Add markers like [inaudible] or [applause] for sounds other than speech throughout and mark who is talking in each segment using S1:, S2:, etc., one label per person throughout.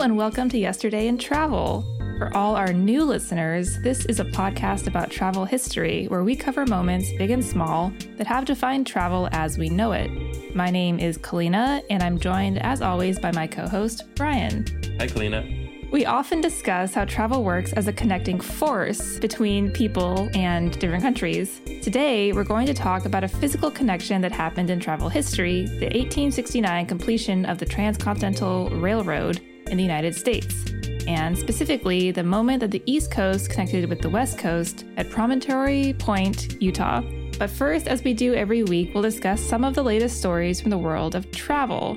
S1: and welcome to Yesterday in Travel. For all our new listeners, this is a podcast about travel history where we cover moments, big and small, that have defined travel as we know it. My name is Kalina, and I'm joined, as always, by my co host, Brian.
S2: Hi, Kalina.
S1: We often discuss how travel works as a connecting force between people and different countries. Today, we're going to talk about a physical connection that happened in travel history the 1869 completion of the Transcontinental Railroad in the United States, and specifically the moment that the East Coast connected with the West Coast at Promontory Point, Utah. But first, as we do every week, we'll discuss some of the latest stories from the world of travel.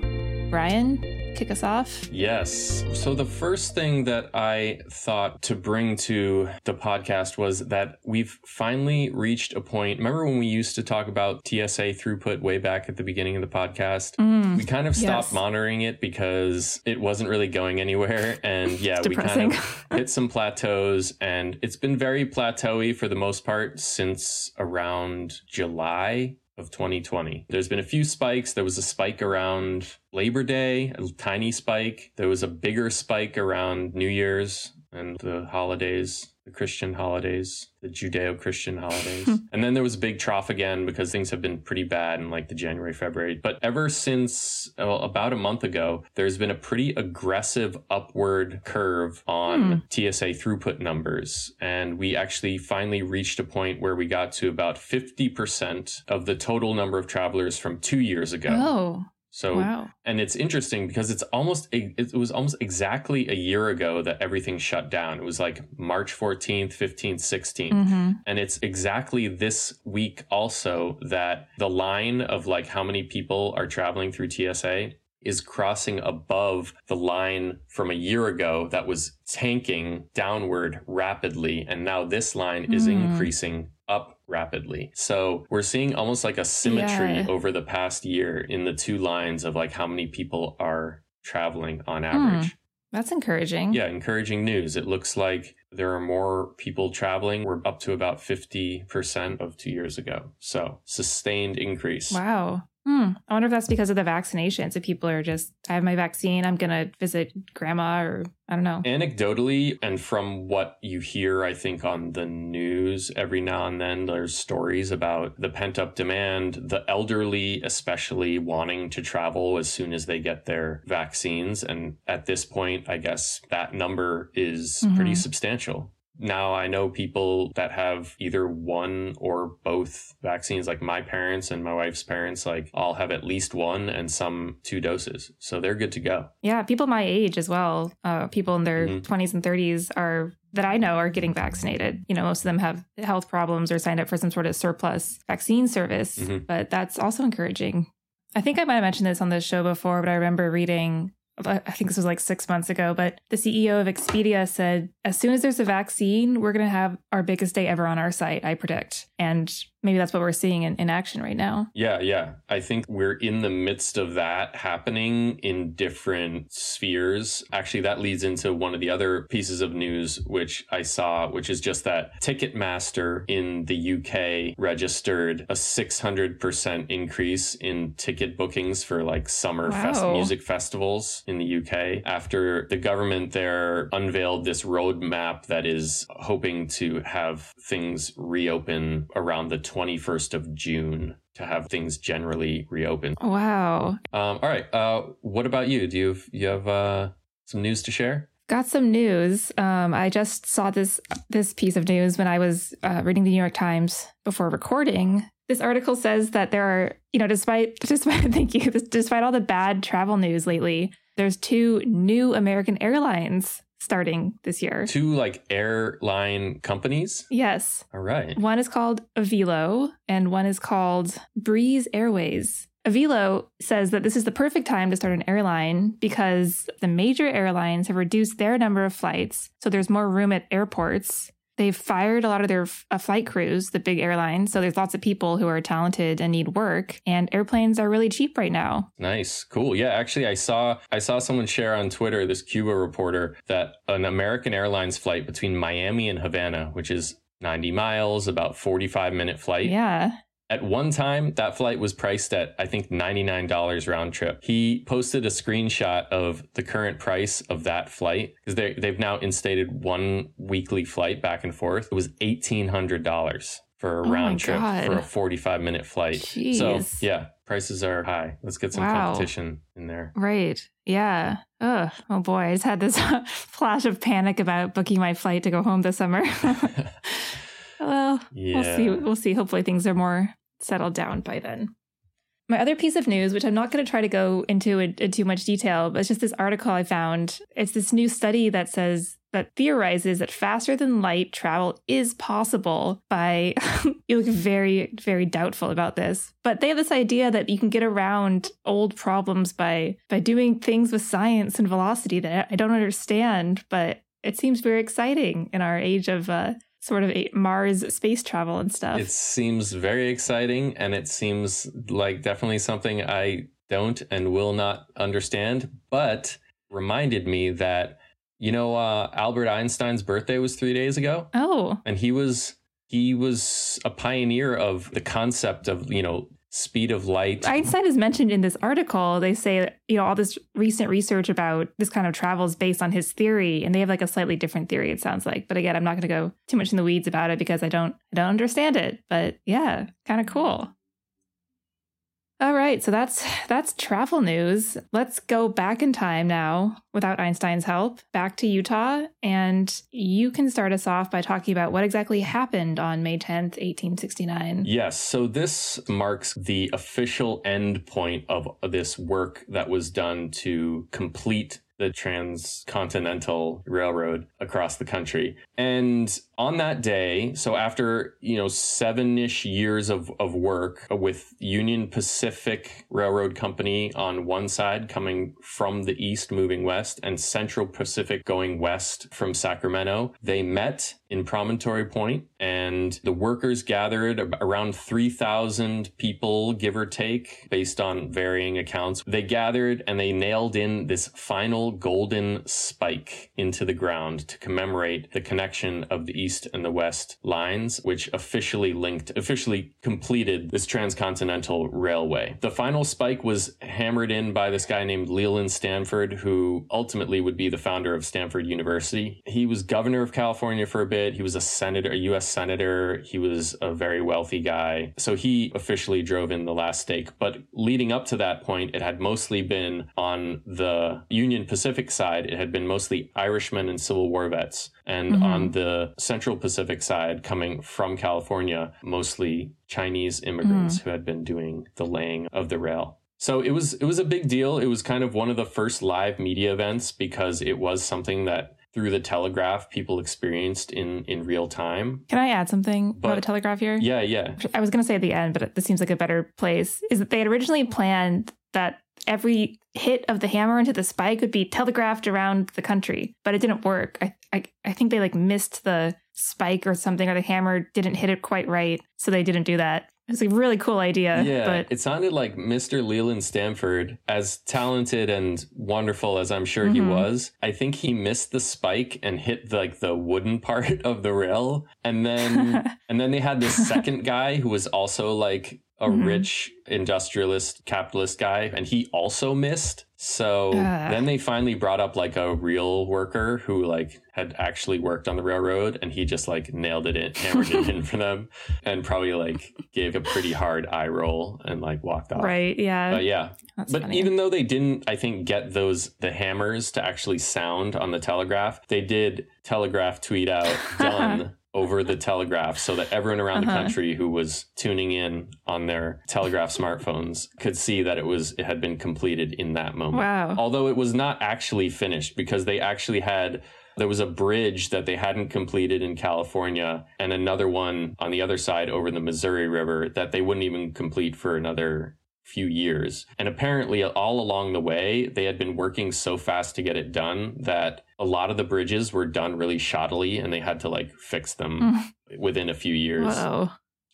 S1: Brian, kick us off?
S2: Yes. So, the first thing that I thought to bring to the podcast was that we've finally reached a point. Remember when we used to talk about TSA throughput way back at the beginning of the podcast?
S1: Mm,
S2: we kind of stopped
S1: yes.
S2: monitoring it because it wasn't really going anywhere. And [laughs] yeah, we kind of hit some plateaus, and it's been very plateauy for the most part since around July of 2020. There's been a few spikes. There was a spike around Labor Day, a tiny spike. There was a bigger spike around New Year's and the holidays, the Christian holidays, the Judeo Christian holidays. Hmm. and then there was a big trough again because things have been pretty bad in like the January, February. But ever since well, about a month ago, there's been a pretty aggressive upward curve on hmm. TSA throughput numbers. And we actually finally reached a point where we got to about 50% of the total number of travelers from two years ago.
S1: Oh,
S2: So,
S1: wow.
S2: and it's interesting because it's almost it was almost exactly a year ago that everything shut down. It was like March 14th, 15th, 16th.
S1: hmm
S2: And it's exactly this week also that the line of like how many people are traveling through TSA is crossing above the line from a year ago that was tanking downward rapidly. And now this line is
S1: Hmm.
S2: increasing up rapidly. So we're seeing almost like a symmetry
S1: Yeah.
S2: over the past year in the two lines of like how many people are traveling
S1: Hmm.
S2: on average.
S1: That's encouraging.
S2: Yeah, encouraging news. It looks like there are more people traveling. We're up to about 50% of two years ago. So, sustained increase.
S1: Wow. Hmm. I wonder if that's because of the vaccinations. If people are just, I have my vaccine, I'm going to visit grandma or I don't know.
S2: Anecdotally, and from what you hear, I think on the news every now and then, there's stories about the pent up demand, the elderly, especially wanting to travel as soon as they get their vaccines. And at this point, I guess that number is pretty
S1: Mhm.
S2: substantial. Now I know people that have either one or both vaccines, like my parents and my wife's parents, like all have at least one and some two doses. So they're good to go.
S1: Yeah, people my age as well, uh, people in their
S2: Mhm.
S1: 20s and 30s are that I know are getting vaccinated. You know, most of them have health problems or signed up for some sort of surplus vaccine service,
S2: Mhm.
S1: but that's also encouraging. I think I might have mentioned this on the show before, but I remember reading I think this was like six months ago, but the CEO of Expedia said, as soon as there's a vaccine, we're going to have our biggest day ever on our site, I predict. And maybe that's what we're seeing in, in action right now.
S2: Yeah, yeah. I think we're in the midst of that happening in different spheres. Actually, that leads into one of the other pieces of news which I saw, which is just that Ticketmaster in the UK registered a 600% increase in ticket bookings for like summer fest- music festivals in the UK after the government there unveiled this roadmap that is hoping to have things reopen around the 21st of June to have things generally reopen.
S1: Wow.
S2: Um, all right. Uh, what about you? Do you have, you have uh, some news to share?
S1: Got some news. Um, I just saw this this piece of news when I was uh, reading the New York Times before recording. This article says that there are, you know, despite [laughs] despite thank you, despite all the bad travel news lately, there's two new American airlines starting this year.
S2: Two like airline companies.
S1: Yes,
S2: All right.
S1: one is called Avelo and one is called Breeze Airways. Avelo says that this is the perfect time to start an airline because the major airlines have reduced their number of flights, so there's more room at airports. They've fired a lot of their uh, flight crews, the big airlines, so there's lots of people who are talented and need work, and airplanes are really cheap right now.
S2: Nice. Cool. Yeah, actually I saw I saw someone share on Twitter this Cuba reporter that an American Airlines flight between Miami and Havana, which is 90 miles, about 45 minute flight.
S1: Yeah.
S2: At one time, that flight was priced at, I think, $99 round trip. He posted a screenshot of the current price of that flight because they, they've now instated one weekly flight back and forth. It was $1,800 for a oh round trip God. for a 45 minute flight. Jeez. So, yeah, prices are high. Let's get some wow. competition in there.
S1: Right. Yeah. Oh, oh boy. I just had this [laughs] flash of panic about booking my flight to go home this summer. [laughs] well, yeah. we'll see. We'll see. Hopefully things are more settled down by then. My other piece of news, which I'm not going to try to go into in, in, too much detail, but it's just this article I found. It's this new study that says that theorizes that faster than light travel is possible by [laughs] you look very very doubtful about this but they have this idea that you can get around old problems by by doing things with science and velocity that i don't understand but it seems very exciting in our age of uh, sort of Mars space travel and stuff.
S2: It seems very exciting, and it seems like definitely something I don't and will not understand, but reminded me that, you know, uh, Albert Einstein's birthday was three days ago.
S1: Oh.
S2: And he was. He was a pioneer of the concept of, you know, speed of light.
S1: Einstein is mentioned in this article. They say, you know, all this recent research about this kind of travel is based on his theory, and they have like a slightly different theory. It sounds like, but again, I'm not going to go too much in the weeds about it because I don't, I don't understand it. But yeah, kind of cool. All right, so that's that's travel news. Let's go back in time now without Einstein's help, back to Utah, and you can start us off by talking about what exactly happened on May 10th, 1869.
S2: Yes, so this marks the official end point of this work that was done to complete the transcontinental railroad across the country. And on that day, so after, you know, seven ish years of, of work with Union Pacific Railroad Company on one side coming from the east moving west and Central Pacific going west from Sacramento, they met in Promontory Point and the workers gathered around 3,000 people, give or take, based on varying accounts. They gathered and they nailed in this final golden spike into the ground to commemorate the connection of the east and the west lines, which officially linked, officially completed this transcontinental railway. The final spike was hammered in by this guy named Leland Stanford, who ultimately would be the founder of Stanford University. He was governor of California for a bit. He was a senator, a U.S. senator. He was a very wealthy guy. So he officially drove in the last stake. But leading up to that point, it had mostly been on the Union Pacific side, it had been mostly Irishmen and Civil War vets. And mm-hmm. on the Central Pacific side, coming from California, mostly Chinese immigrants mm. who had been doing the laying of the rail. So it was it was a big deal. It was kind of one of the first live media events because it was something that through the telegraph people experienced in in real time.
S1: Can I add something but, about the telegraph here?
S2: Yeah, yeah.
S1: I was going to say at the end, but this seems like a better place. Is that they had originally planned that every hit of the hammer into the spike would be telegraphed around the country, but it didn't work. I, I, I think they like missed the spike or something, or the hammer didn't hit it quite right, so they didn't do that. It's a really cool idea.
S2: Yeah,
S1: but
S2: it sounded like Mr. Leland Stanford, as talented and wonderful as I'm sure mm-hmm. he was. I think he missed the spike and hit the, like the wooden [laughs] part of the rail, and then [laughs] and then they had this second guy who was also like a mm-hmm. rich industrialist capitalist guy and he also missed so uh. then they finally brought up like a real worker who like had actually worked on the railroad and he just like nailed it in hammered it in [laughs] for them and probably like gave a pretty hard eye roll and like walked off
S1: right yeah
S2: but yeah That's but funny. even though they didn't i think get those the hammers to actually sound on the telegraph they did telegraph tweet out [laughs] done over the telegraph so that everyone around uh-huh. the country who was tuning in on their telegraph smartphones could see that it was it had been completed in that moment.
S1: Wow.
S2: Although it was not actually finished because they actually had there was a bridge that they hadn't completed in California and another one on the other side over the Missouri River that they wouldn't even complete for another few years. And apparently, all along the way, they had been working so fast to get it done that a lot of the bridges were done really shoddily and they had to like fix them mm. within a few years.
S1: Whoa.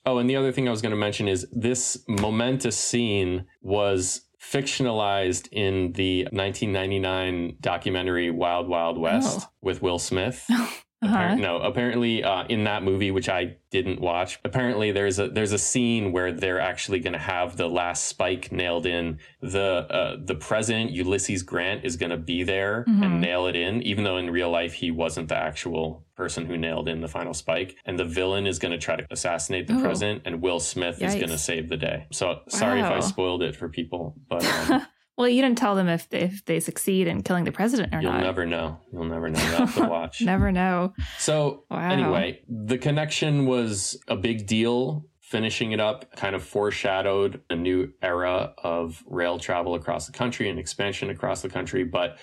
S2: Oh, and the other thing I was going to mention is this momentous scene was fictionalized in the 1999 documentary Wild Wild West oh. with Will Smith. [laughs] Uh-huh. no, apparently uh, in that movie, which I didn't watch, apparently there's a there's a scene where they're actually going to have the last spike nailed in. The uh, the president Ulysses Grant is going to be there mm-hmm. and nail it in, even though in real life he wasn't the actual person who nailed in the final spike. And the villain is going to try to assassinate the oh. president, and Will Smith Yikes. is going to save the day. So sorry wow. if I spoiled it for people, but. Um, [laughs]
S1: Well, you didn't tell them if if they succeed in killing the president or
S2: You'll
S1: not.
S2: You'll never know. You'll never know. You'll have to [laughs] watch.
S1: never know.
S2: So wow. anyway, the connection was a big deal. Finishing it up kind of foreshadowed a new era of rail travel across the country and expansion across the country. But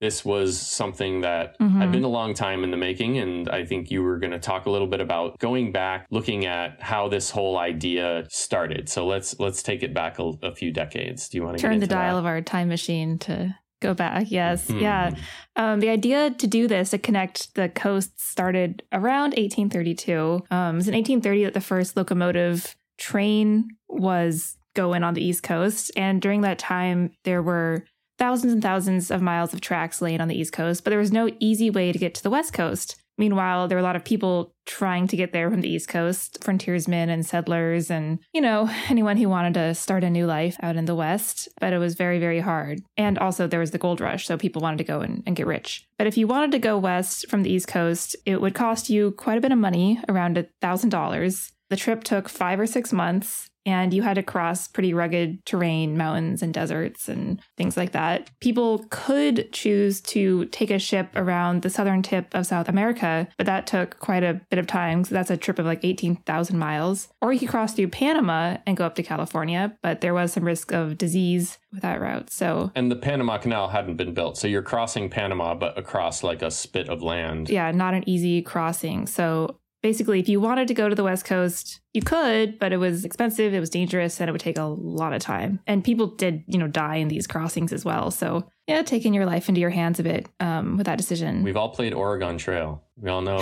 S2: this was something that mm-hmm. had been a long time in the making. And I think you were going to talk a little bit about going back, looking at how this whole idea started. So let's let's take it back a, a few decades. Do you want to
S1: turn the dial
S2: that?
S1: of our time machine to go back? Yes, mm-hmm. yeah. Um, the idea to do this to connect the coasts started around 1832. Um, it was in 1830 that the first locomotive train was going on the East Coast, and during that time there were thousands and thousands of miles of tracks laying on the East Coast, but there was no easy way to get to the West Coast. Meanwhile, there were a lot of people trying to get there from the East Coast, frontiersmen and settlers, and, you know, anyone who wanted to start a new life out in the West. But it was very, very hard. And also, there was the gold rush, so people wanted to go and, and get rich. But if you wanted to go west from the East Coast, it would cost you quite a bit of money, around a $1,000. The trip took five or six months and you had to cross pretty rugged terrain, mountains and deserts and things like that. People could choose to take a ship around the southern tip of South America, but that took quite a bit of time. So that's a trip of like 18,000 miles. Or you could cross through Panama and go up to California, but there was some risk of disease with that route. So
S2: And the Panama Canal hadn't been built. So you're crossing Panama but across like a spit of land.
S1: Yeah, not an easy crossing. So basically, if you wanted to go to the West Coast, you could, but it was expensive, it was dangerous, and it would take a lot of time. And people did, you know, die in these crossings as well. So, yeah, taking your life into your hands a bit um, with that decision.
S2: We've all played Oregon Trail. We all know.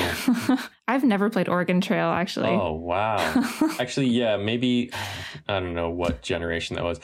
S2: [laughs]
S1: I've never played Oregon Trail, actually.
S2: Oh, wow. [laughs] actually, yeah, maybe, I don't know what generation that was.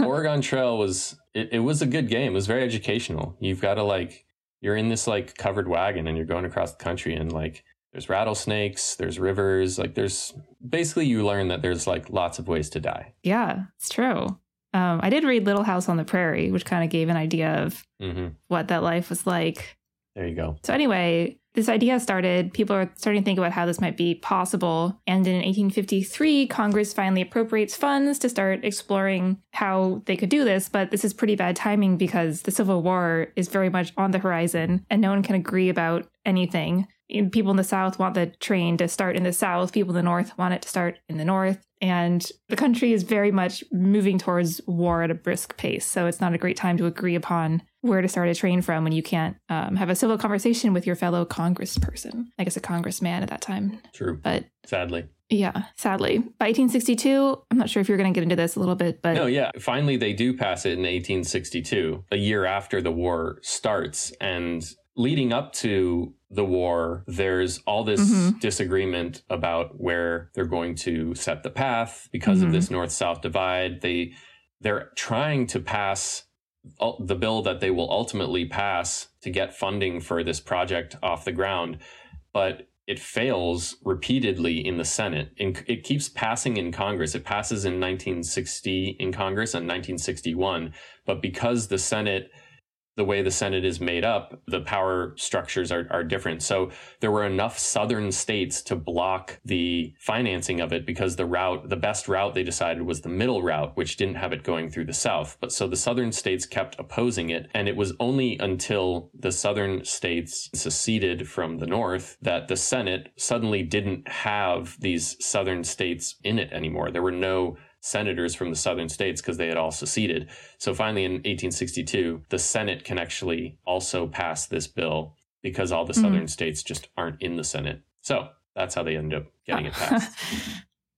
S2: Oregon Trail was, it, it was a good game. It was very educational. You've got to, like, you're in this, like, covered wagon and you're going across the country and, like, there's rattlesnakes, there's rivers, like there's basically you learn that there's like lots of ways to die.
S1: Yeah, it's true. Um, I did read Little House on the Prairie, which kind of gave an idea of mm-hmm. what that life was like.
S2: There you go.
S1: So anyway, this idea started. People are starting to think about how this might be possible. And in 1853, Congress finally appropriates funds to start exploring how they could do this. But this is pretty bad timing because the Civil War is very much on the horizon and no one can agree about anything people in the South want the train to start in the South, people in the North want it to start in the North. And the country is very much moving towards war at a brisk pace. So it's not a great time to agree upon where to start a train from when you can't um, have a civil conversation with your fellow congressperson. I guess a congressman at that time.
S2: True.
S1: But
S2: sadly.
S1: Yeah, sadly. By 1862, I'm not sure if you're going to get into this a little bit, but.
S2: No, yeah. Finally, they do pass it in 1862, a year after the war starts. And leading up to the war, there's all this mm-hmm. disagreement about where they're going to set the path because mm-hmm. of this north south divide. They they're trying to pass the bill that they will ultimately pass to get funding for this project off the ground, but it fails repeatedly in the Senate. And It keeps passing in Congress. It passes in 1960 in Congress and 1961, but because the Senate the way the Senate is made up, the power structures are, are different. So there were enough southern states to block the financing of it because the route, the best route they decided was the middle route, which didn't have it going through the south. But so the southern states kept opposing it. And it was only until the southern states seceded from the north that the Senate suddenly didn't have these southern states in it anymore. There were no senators from the southern states because they had all seceded. So finally, in 1862, the Senate can actually also pass this bill because all the mm-hmm. southern states just aren't in the Senate. So that's how they end up getting it [laughs] passed.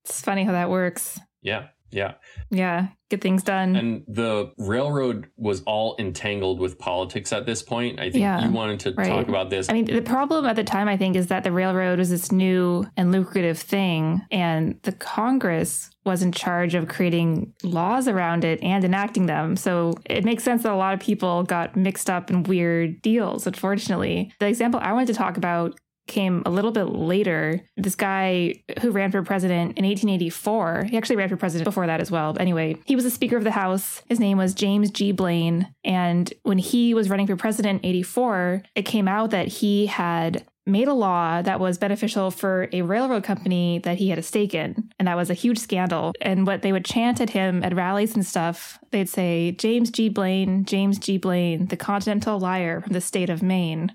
S1: it's funny how that works.
S2: Yeah. Yeah.
S1: Yeah. Get things done.
S2: And the railroad was all entangled with politics at this point. I think yeah, you wanted to right. talk about this.
S1: I mean, the problem at the time, I think, is that the railroad was this new and lucrative thing, and the Congress was in charge of creating laws around it and enacting them. So it makes sense that a lot of people got mixed up in weird deals, unfortunately. The example I wanted to talk about came a little bit later. This guy who ran for president in 1884, he actually ran for president before that as well. But anyway, he was the Speaker of the House. His name was James G. Blaine. And when he was running for president in 84, it came out that he had made a law that was beneficial for a railroad company that he had a stake in. And that was a huge scandal. And what they would chant at him at rallies and stuff, they'd say, James G. Blaine, James G. Blaine, the continental liar from the state of Maine.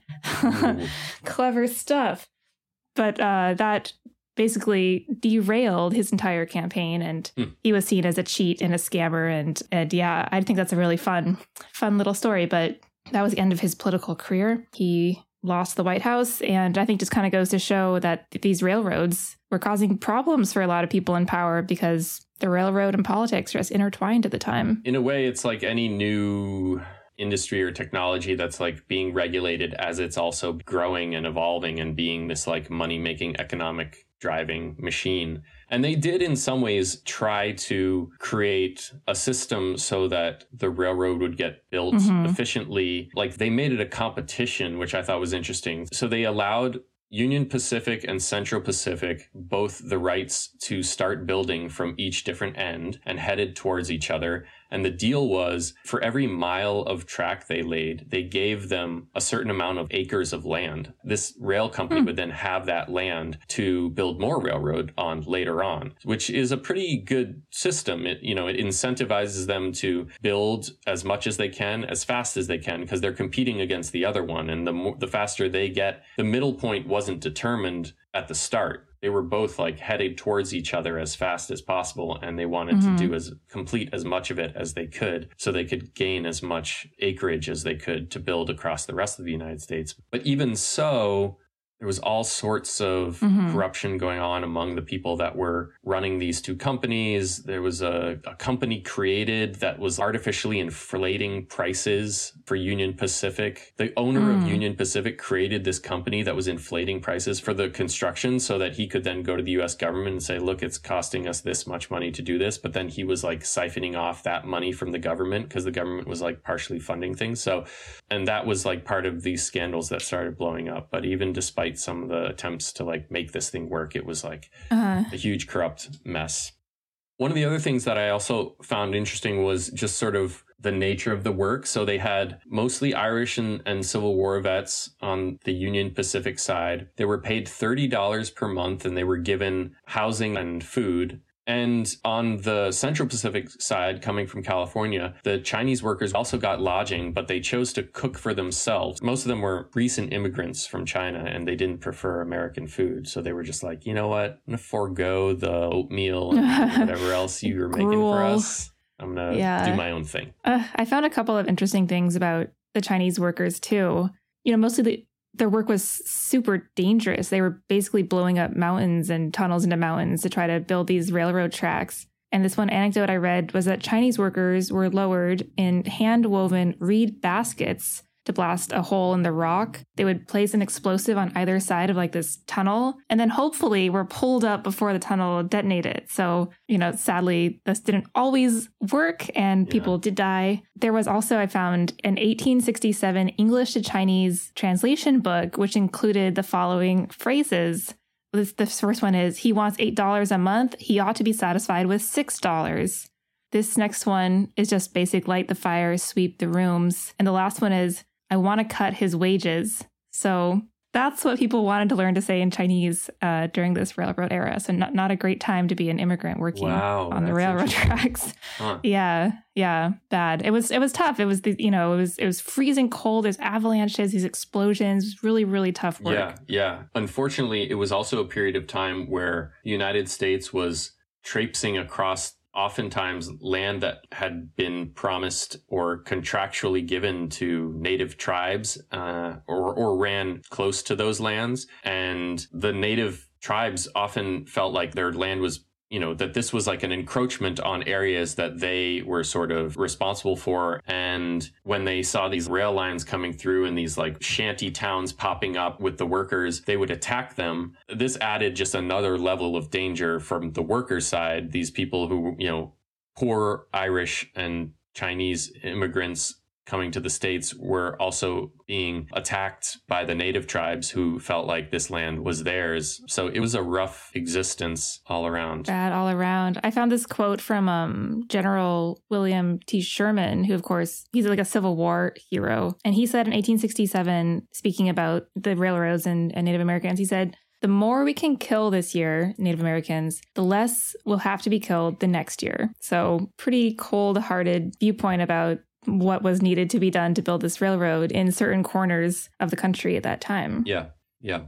S1: [laughs] Clever stuff. But uh, that basically derailed his entire campaign and hmm. he was seen as a cheat and a scammer and and yeah i think that's a really fun fun little story but that was the end of his political career he lost the White House. And I think just kind of goes to show that these railroads were causing problems for a lot of people in power because the railroad and politics were just intertwined at the time.
S2: In a way, it's like any new industry or technology that's like being regulated as it's also growing and evolving and being this like money making economic driving machine and they did, in some ways, try to create a system so that the railroad would get built mm-hmm. efficiently. Like they made it a competition, which I thought was interesting. So they allowed Union Pacific and Central Pacific both the rights to start building from each different end and headed towards each other. And the deal was for every mile of track they laid, they gave them a certain amount of acres of land. This rail company hmm. would then have that land to build more railroad on later on, which is a pretty good system. It, you know, it incentivizes them to build as much as they can, as fast as they can, because they're competing against the other one. And the more, the faster they get, the middle point wasn't determined at the start they were both like headed towards each other as fast as possible and they wanted mm-hmm. to do as complete as much of it as they could so they could gain as much acreage as they could to build across the rest of the United States. But even so, there was all sorts of mm-hmm. corruption going on among the people that were running these two companies. There was a, a, company created that was artificially inflating prices for Union Pacific. The owner mm. of Union Pacific created this company that was inflating prices for the construction so that he could then go to the US government and say, look, it's costing us this much money to do this. But then he was like siphoning off that money from the government because the government was like partially funding things. So, and that was like part of these scandals that started blowing up. But even despite despite some of the attempts to like make this thing work, it was like uh-huh. a huge corrupt mess. One of the other things that I also found interesting was just sort of the nature of the work. So they had mostly Irish and, and Civil War vets on the Union Pacific side. They were paid $30 per month and they were given housing and food. And on the Central Pacific side, coming from California, the Chinese workers also got lodging, but they chose to cook for themselves. Most of them were recent immigrants from China and they didn't prefer American food. So they were just like, you know what? I'm going to forego the oatmeal and [laughs] whatever else you were making for us. I'm going to yeah. do my own thing.
S1: Uh, I found a couple of interesting things about the Chinese workers too. You know, mostly the their work was super dangerous. They were basically blowing up mountains and tunnels into mountains to try to build these railroad tracks. And this one anecdote I read was that Chinese workers were lowered in hand woven reed baskets to blast a hole in the rock. They would place an explosive on either side of like this tunnel and then hopefully were pulled up before the tunnel detonated. So, you know, sadly, this didn't always work and yeah. people did die. There was also, I found, an 1867 English to Chinese translation book, which included the following phrases. This, this first one is He wants $8 a month. He ought to be satisfied with $6. This next one is just basic light the fire, sweep the rooms. And the last one is I want to cut his wages. So that's what people wanted to learn to say in Chinese uh, during this railroad era. So not, not a great time to be an immigrant working wow, on the railroad tracks. Huh. [laughs] Yeah, yeah, bad. It was it was tough. It was the, you know it was it was freezing cold. There's avalanches, these explosions. Really really tough work.
S2: Yeah, yeah. Unfortunately, it was also a period of time where the United States was traipsing across oftentimes land that had been promised or contractually given to native tribes uh, or, or ran close to those lands. And the native tribes often felt like their land was you know, that this was like an encroachment on areas that they were sort of responsible for. And when they saw these rail lines coming through and these like shanty towns popping up with the workers, they would attack them. This added just another level of danger from the workers' side. These people who, you know, poor Irish and Chinese immigrants coming to the states were also being attacked by the native tribes who felt like this land was theirs. So it was a rough existence all around.
S1: Bad all around. I found this quote from um, General William T. Sherman, who, of course, he's like a Civil War hero. And he said in 1867, speaking about the railroads and, and Native Americans, he said, the more we can kill this year, Native Americans, the less will have to be killed the next year. So, pretty cold hearted viewpoint about what was needed to be done to build this railroad in certain corners of the country at that time.
S2: Yeah, yeah.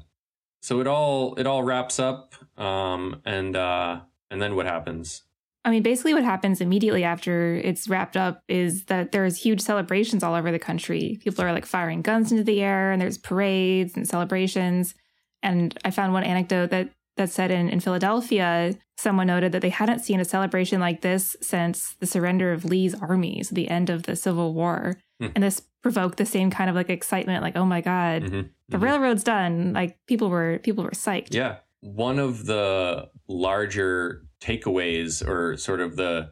S2: So it all it all wraps up, um, and uh, and then what happens?
S1: I mean, basically, what happens immediately after it's wrapped up is that there's huge celebrations all over the country. People are like firing guns into the air, and there's parades and celebrations. And I found one anecdote that that said in, in Philadelphia, someone noted that they hadn't seen a celebration like this since the surrender of Lee's armies, the end of the Civil War. Hmm. And this provoked the same kind of like excitement, like, oh my God, mm-hmm. the mm-hmm. railroad's done. Like people were people were psyched.
S2: Yeah. One of the larger takeaways or sort of the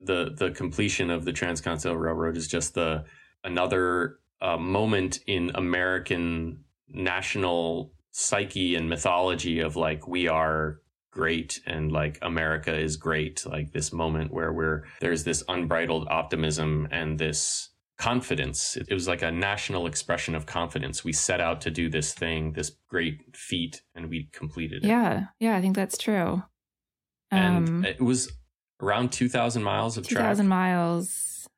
S2: the the completion of the transcontinental railroad is just the another uh, moment in American national psyche and mythology of like we are great and like America is great. Like this moment where we're there's this unbridled optimism and this confidence. It, was like a national expression of confidence. We set out to do this thing this great feat and we completed
S1: it. Yeah. Yeah i think that's true.
S2: And um, it was around 2000 miles of track.
S1: 2000 miles.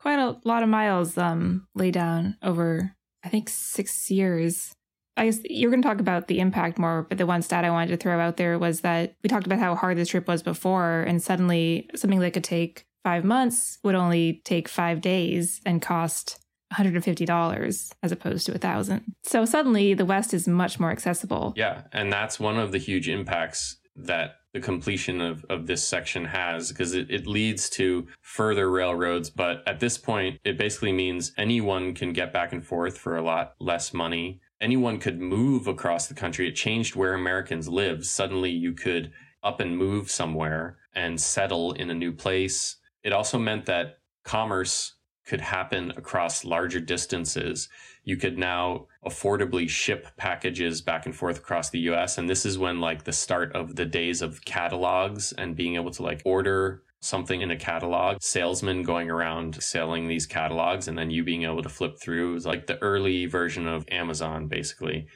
S1: Quite a lot of miles um lay down over i think six years I guess you're going to talk about the impact more, but the one stat I wanted to throw out there was that we talked about how hard this trip was before, and suddenly something that could take five months would only take five days and cost $150 as opposed to a thousand. So suddenly the West is much more accessible.
S2: Yeah. And that's one of the huge impacts that the completion of, of this section has because it, it leads to further railroads. But at this point, it basically means anyone can get back and forth for a lot less money anyone could move across the country. It changed where Americans lived. Suddenly you could up and move somewhere and settle in a new place. It also meant that commerce could happen across larger distances. You could now affordably ship packages back and forth across the US. And this is when like the start of the days of catalogs and being able to like order something in a catalog, salesman going around selling these catalogs, and then you being able to flip through. Was like the early version of Amazon, basically.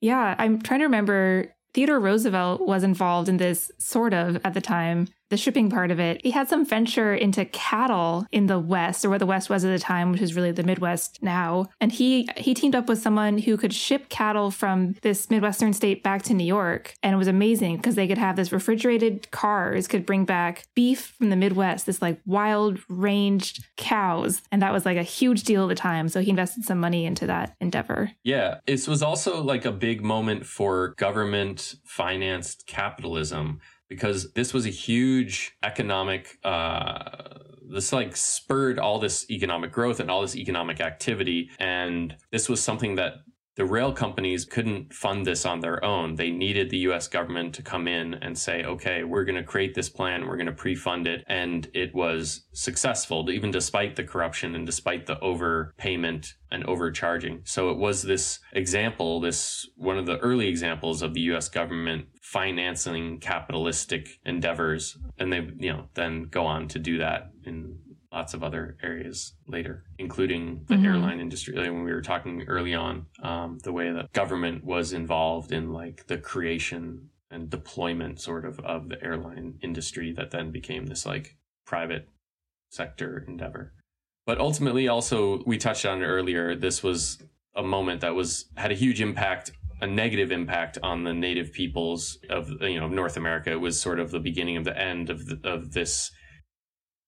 S1: Yeah, I'm trying to remember. Theodore Roosevelt was involved in this sort of at the time the shipping part of it. He had some venture into cattle in the West, or where the West was at the time, which is really the Midwest now. And he he teamed up with someone who could ship cattle from this Midwestern state back to New York. And it was amazing because they could have this refrigerated cars could bring back beef from the Midwest, this like wild ranged cows. And that was like a huge deal at the time. So he invested some money into that endeavor.
S2: Yeah. this was also like a big moment for government financed capitalism because this was a huge economic uh, this like spurred all this economic growth and all this economic activity. And this was something that the rail companies couldn't fund this on their own. They needed the US government to come in and say, okay, we're going to create this plan, we're going to pre fund it. And it was successful, even despite the corruption and despite the overpayment and overcharging. So it was this example, this one of the early examples of the US government financing capitalistic endeavors. And they, you know, then go on to do that in lots of other areas later, including the mm-hmm. airline industry. Like when we were talking early on, um, the way that government was involved in like the creation and deployment sort of of the airline industry that then became this like private sector endeavor. But ultimately, also we touched on it earlier. This was a moment that was had a huge impact a negative impact on the native peoples of you know North America. It was sort of the beginning of the end of the, of this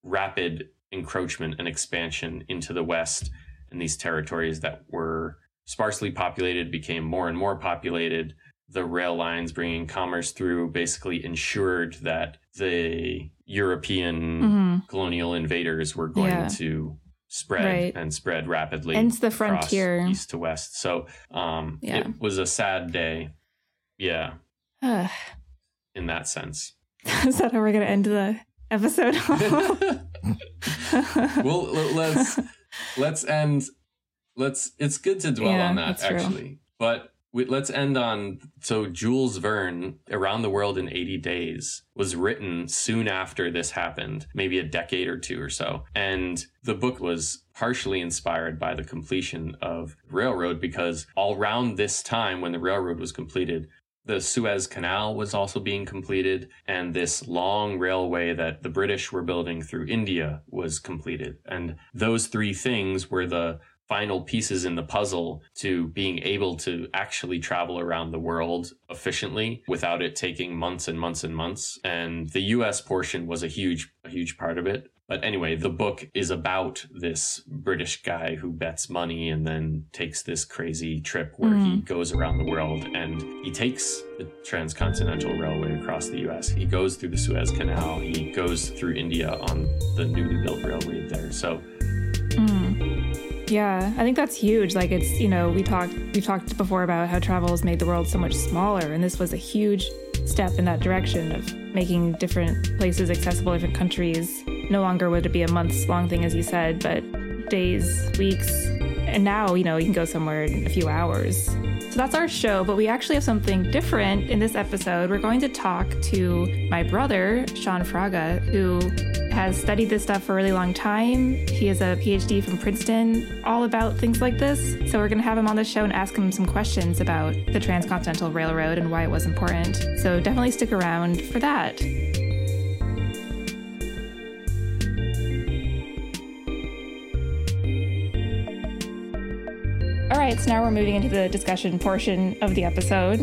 S2: rapid encroachment and expansion into the West. And these territories that were sparsely populated became more and more populated. The rail lines bringing commerce through basically ensured that the European mm-hmm. colonial invaders were going yeah. to spread right. and spread rapidly.
S1: And the frontier,
S2: east to west. So um, yeah. it was a sad day. Yeah. [sighs] in that sense. [laughs]
S1: Is that how we're going to end the episode? [laughs] [laughs] [laughs]
S2: well, let's let's end. Let's. It's good to dwell yeah, on that actually, but we, let's end on so Jules Verne, Around the World in 80 Days, was written soon after this happened, maybe a decade or two or so. And the book was partially inspired by the completion of railroad because all around this time when the railroad was completed, the Suez Canal was also being completed, and this long railway that the British were building through India was completed. And those three things were the final pieces in the puzzle to being able to actually travel around the world efficiently without it taking months and months and months. And the US portion was a huge, a huge part of it. But anyway, the book is about this British guy who bets money and then takes this crazy trip where mm. he goes around the world and he takes the transcontinental railway across the US. He goes through the Suez Canal, he goes through India on the newly built railway there. So
S1: mm. Yeah, I think that's huge. Like it's, you know, we talked we talked before about how travel has made the world so much smaller and this was a huge step in that direction of making different places accessible, different countries. No longer would it be a months long thing as you said, but days, weeks, and now, you know, you can go somewhere in a few hours. So that's our show, but we actually have something different in this episode. We're going to talk to my brother, Sean Fraga, who has studied this stuff for a really long time. He has a PhD from Princeton, all about things like this. So we're going to have him on the show and ask him some questions about the Transcontinental Railroad and why it was important. So definitely stick around for that. All right, so now we're moving into the discussion portion of the episode.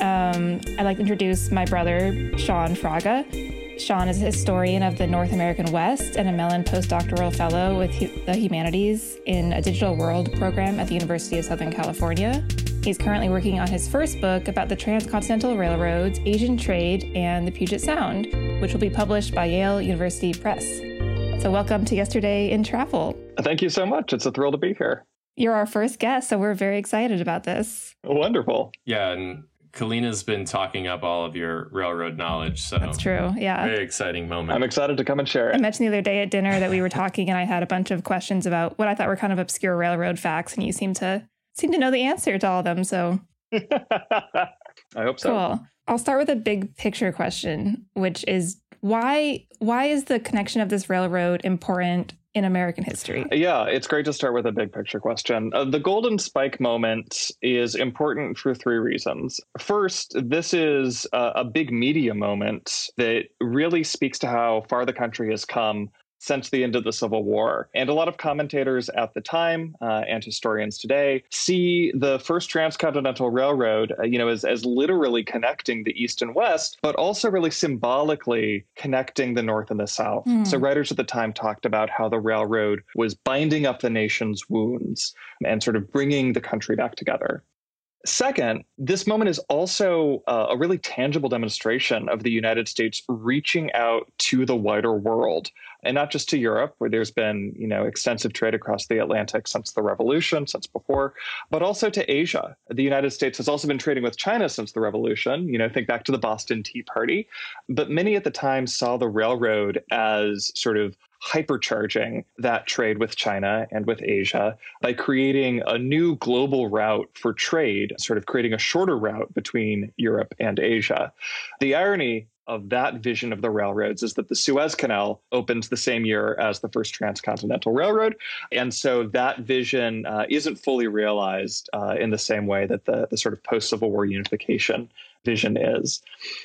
S1: Um, I'd like to introduce my brother, Sean Fraga. Sean is a historian of the North American West and a Mellon postdoctoral fellow with the humanities in a digital world program at the University of Southern California. He's currently working on his first book about the transcontinental railroads, Asian trade, and the Puget Sound, which will be published by Yale University Press. So, welcome to Yesterday in Travel.
S3: Thank you so much. It's a thrill to be here.
S1: You're our first guest, so we're very excited about this.
S3: Wonderful.
S2: Yeah, and Kalina's been talking up all of your railroad knowledge. So
S1: that's true. Yeah.
S2: Very exciting moment.
S3: I'm excited to come and share it.
S1: I mentioned the other day at dinner that we were talking and I had a bunch of questions about what I thought were kind of obscure railroad facts, and you seem to seem to know the answer to all of them. So [laughs]
S3: I hope so.
S1: Cool. I'll start with a big picture question, which is why why is the connection of this railroad important in American history?
S3: Yeah, it's great to start with a big picture question. Uh, the Golden Spike moment is important for three reasons. First, this is a, a big media moment that really speaks to how far the country has come since the end of the Civil War. And a lot of commentators at the time uh, and historians today see the first transcontinental railroad, uh, you know, as, as literally connecting the East and West, but also really symbolically connecting the North and the South. Mm. So writers at the time talked about how the railroad was binding up the nation's wounds and sort of bringing the country back together. Second, this moment is also uh, a really tangible demonstration of the United States reaching out to the wider world and not just to Europe, where there's been you know extensive trade across the Atlantic since the Revolution, since before, but also to Asia. The United States has also been trading with China since the Revolution. You know, think back to the Boston Tea Party, but many at the time saw the railroad as sort of hypercharging that trade with China and with Asia by creating a new global route for trade, sort of creating a shorter route between Europe and Asia. The irony of that vision of the railroads is that the Suez Canal opens the same year as the first transcontinental railroad. And so that vision uh, isn't fully realized uh, in the same way that the, the sort of post Civil War unification vision is.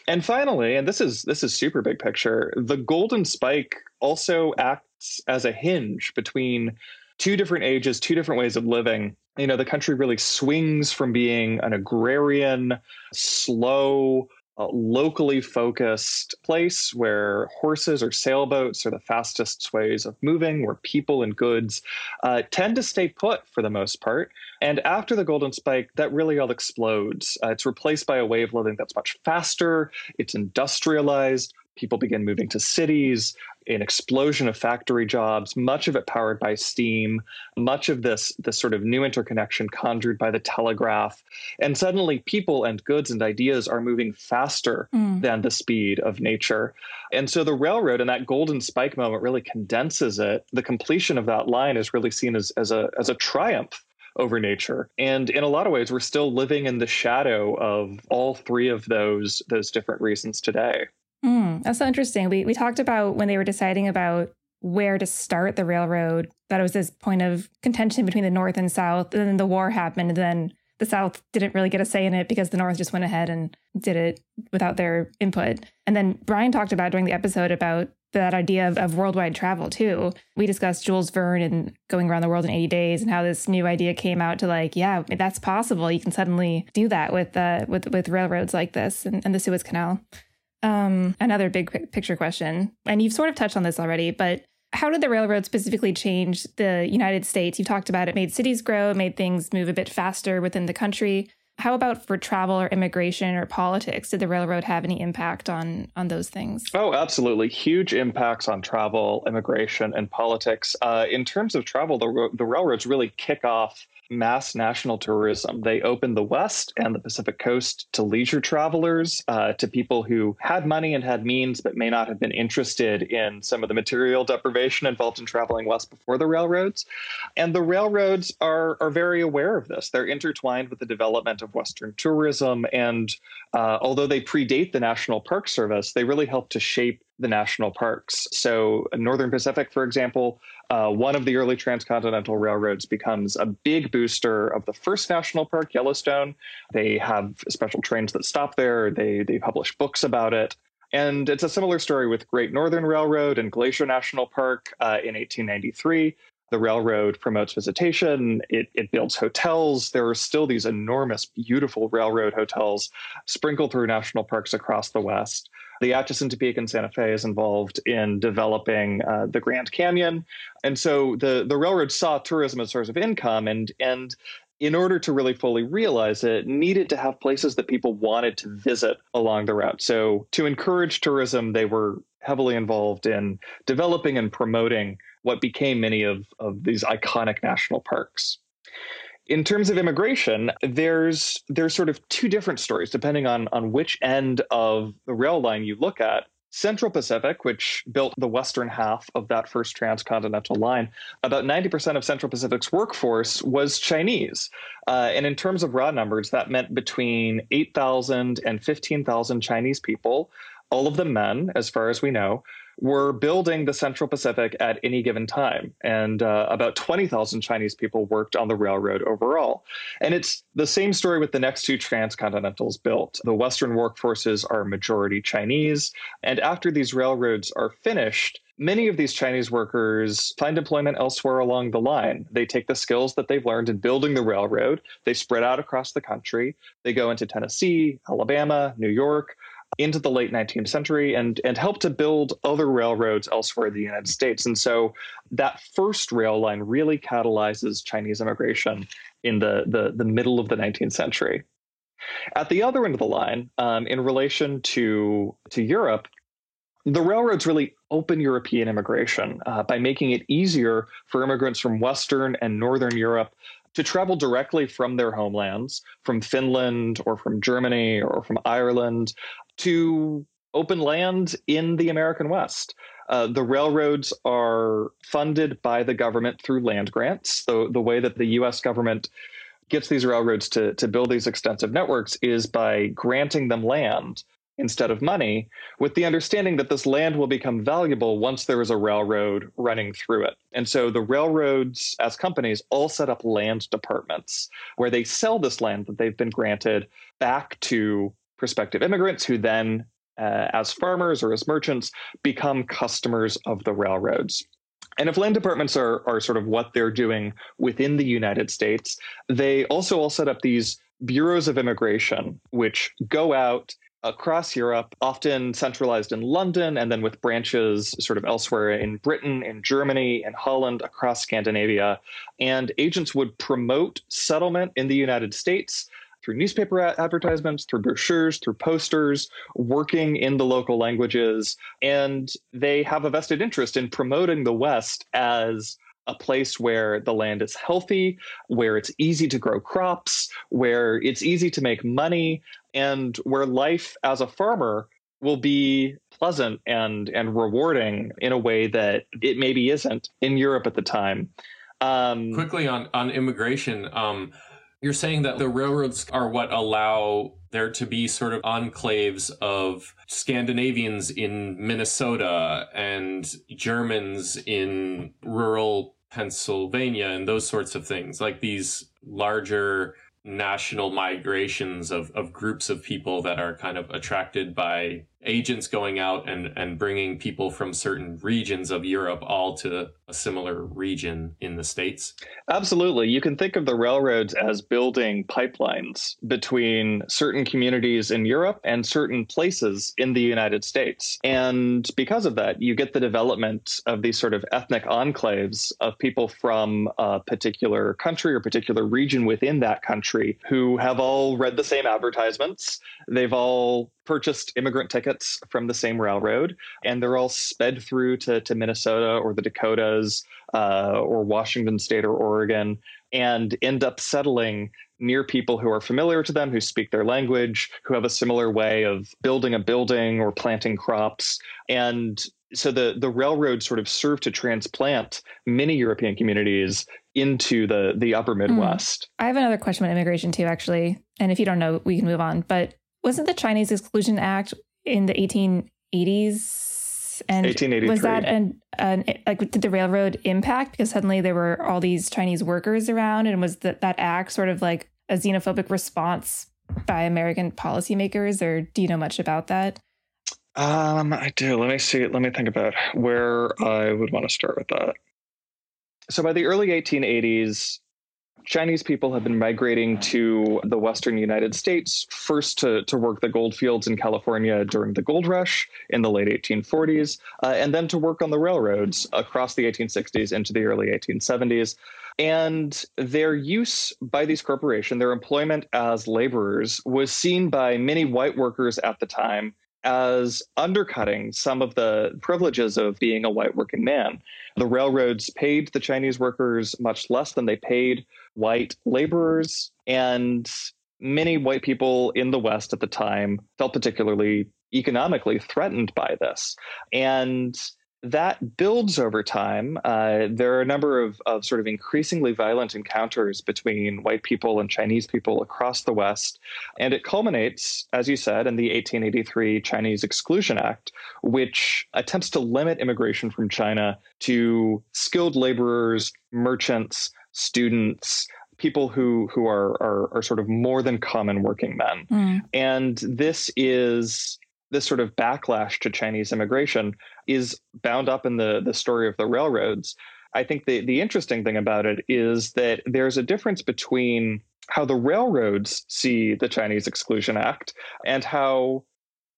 S3: And finally, and this is this is super big picture, the golden spike also acts as a hinge between two different ages, two different ways of living. You know, the country really swings from being an agrarian, slow, uh, locally focused place where horses or sailboats are the fastest ways of moving, where people and goods uh, tend to stay put for the most part. And after the golden spike, that really all explodes. Uh, it's replaced by a way of living that's much faster, it's industrialized, People begin moving to cities, an explosion of factory jobs, much of it powered by steam, much of this, this sort of new interconnection conjured by the telegraph. And suddenly, people and goods and ideas are moving faster mm. than the speed of nature. And so, the railroad and that golden spike moment really condenses it. The completion of that line is really seen as, as, a, as a triumph over nature. And in a lot of ways, we're still living in the shadow of all three of those those different reasons today.
S1: Mm, that's so interesting. We we talked about when they were deciding about where to start the railroad that it was this point of contention between the North and South. And then the war happened, and then the South didn't really get a say in it because the North just went ahead and did it without their input. And then Brian talked about during the episode about that idea of, of worldwide travel too. We discussed Jules Verne and going around the world in 80 days and how this new idea came out to like, yeah, that's possible. You can suddenly do that with uh, with with railroads like this and, and the Suez Canal. Um, another big picture question, and you've sort of touched on this already, but how did the railroad specifically change the United States? You've talked about it made cities grow, made things move a bit faster within the country. How about for travel or immigration or politics? Did the railroad have any impact on on those things?
S3: Oh, absolutely, huge impacts on travel, immigration, and politics. Uh, in terms of travel, the the railroads really kick off mass national tourism. They opened the West and the Pacific Coast to leisure travelers, uh, to people who had money and had means, but may not have been interested in some of the material deprivation involved in traveling west before the railroads. And the railroads are, are very aware of this. They're intertwined with the development of Western tourism. And uh, although they predate the National Park Service, they really help to shape the national parks. So, Northern Pacific, for example, uh, one of the early transcontinental railroads becomes a big booster of the first national park, Yellowstone. They have special trains that stop there. They they publish books about it. And it's a similar story with Great Northern Railroad and Glacier National Park uh, in 1893. The railroad promotes visitation, it, it builds hotels. There are still these enormous, beautiful railroad hotels sprinkled through national parks across the West. The Atchison, Topeka, and Santa Fe is involved in developing uh, the Grand Canyon, and so the the railroad saw tourism as a source of income, and and in order to really fully realize it, needed to have places that people wanted to visit along the route. So to encourage tourism, they were heavily involved in developing and promoting what became many of, of these iconic national parks in terms of immigration, there's there's sort of two different stories depending on on which end of the rail line you look at. Central Pacific, which built the western half of that first transcontinental line, about 90% of Central Pacific's workforce was Chinese. Uh, and in terms of raw numbers, that meant between 8,000 and 15,000 Chinese people, all of them men, as far as we know, were building the Central Pacific at any given time. And uh, about 20,000 Chinese people worked on the railroad overall. And it's the same story with the next two transcontinentals built. The Western workforces are majority Chinese. And after these railroads are finished, many of these Chinese workers find employment elsewhere along the line. They take the skills that they've learned in building the railroad, they spread out across the country. They go into Tennessee, Alabama, New York, into the late 19th century and and helped to build other railroads elsewhere in the United States. And so that first rail line really catalyzes Chinese immigration in the the, the middle of the 19th century. At the other end of the line, um, in relation to to Europe, the railroads really open European immigration uh, by making it easier for immigrants from Western and Northern Europe to travel directly from their homelands, from Finland or from Germany or from Ireland, to open land in the American West. Uh, the railroads are funded by the government through land grants. So the way that the U.S. government gets these railroads to, to build these extensive networks is by granting them land instead of money, with the understanding that this land will become valuable once there is a railroad running through it. And so the railroads, as companies, all set up land departments where they sell this land that they've been granted back to prospective immigrants who then, uh, as farmers or as merchants, become customers of the railroads. And if land departments are, are sort of what they're doing within the United States, they also all set up these bureaus of immigration, which go out across Europe, often centralized in London, and then with branches sort of elsewhere in Britain, in Germany, in Holland, across Scandinavia. And agents would promote settlement in the United States through newspaper advertisements, through brochures, through posters, working in the local languages. And they have a vested interest in promoting the West as a place where the land is healthy, where it's easy to grow crops, where it's easy to make money, and where life as a farmer will be pleasant and and rewarding in a way that it maybe isn't in Europe at the time.
S2: Um, Quickly on on immigration, um, you're saying that the railroads are what allow there to be sort of enclaves of Scandinavians in Minnesota and Germans in rural Pennsylvania and those sorts of things, like these larger national migrations of, of groups of people that are kind of attracted by agents going out and, and bringing people from certain regions of Europe all to a similar region in the States?
S3: Absolutely. You can think of the railroads as building pipelines between certain communities in Europe and certain places in the United States. And because of that, you get the development of these sort of ethnic enclaves of people from a particular country or particular region within that country who have all read the same advertisements. They've all purchased immigrant tickets from the same railroad, and they're all sped through to, to Minnesota or the Dakotas uh, or Washington State or Oregon and end up settling near people who are familiar to them, who speak their language, who have a similar way of building a building or planting crops. And so the, the railroad sort of served to transplant many European communities into the, the upper hmm. Midwest.
S1: Mm. I have another question about immigration too, actually. And if you don't know, we can move on. But wasn't the Chinese Exclusion Act in the 1880s?
S3: And 1883.
S1: was that an, an like did the railroad impact because suddenly there were all these Chinese workers around, and was that that act sort of like a xenophobic response by American policymakers, or do you know much about that?
S3: Um, I do. Let me see. Let me think about where I would want to start with that. So by the early 1880s, Chinese people have been migrating to the western United States, first to, to work the gold fields in California during the gold rush in the late 1840s, uh, and then to work on the railroads across the 1860s into the early 1870s. And their use by these corporations, their employment as laborers, was seen by many white workers at the time as undercutting some of the privileges of being a white working man. The railroads paid the Chinese workers much less than they paid white laborers, and many white people in the West at the time felt particularly economically threatened by this. And that builds over time. Uh, there are a number of, of sort of increasingly violent encounters between white people and Chinese people across the West. And it culminates, as you said, in the 1883 Chinese Exclusion Act, which attempts to limit immigration from China to skilled laborers, merchants, students, people who who are, are, are sort of more than common working men. Mm. And this is this sort of backlash to Chinese immigration is bound up in the the story of the railroads. I think the the interesting thing about it is that there's a difference between how the railroads see the Chinese Exclusion Act and how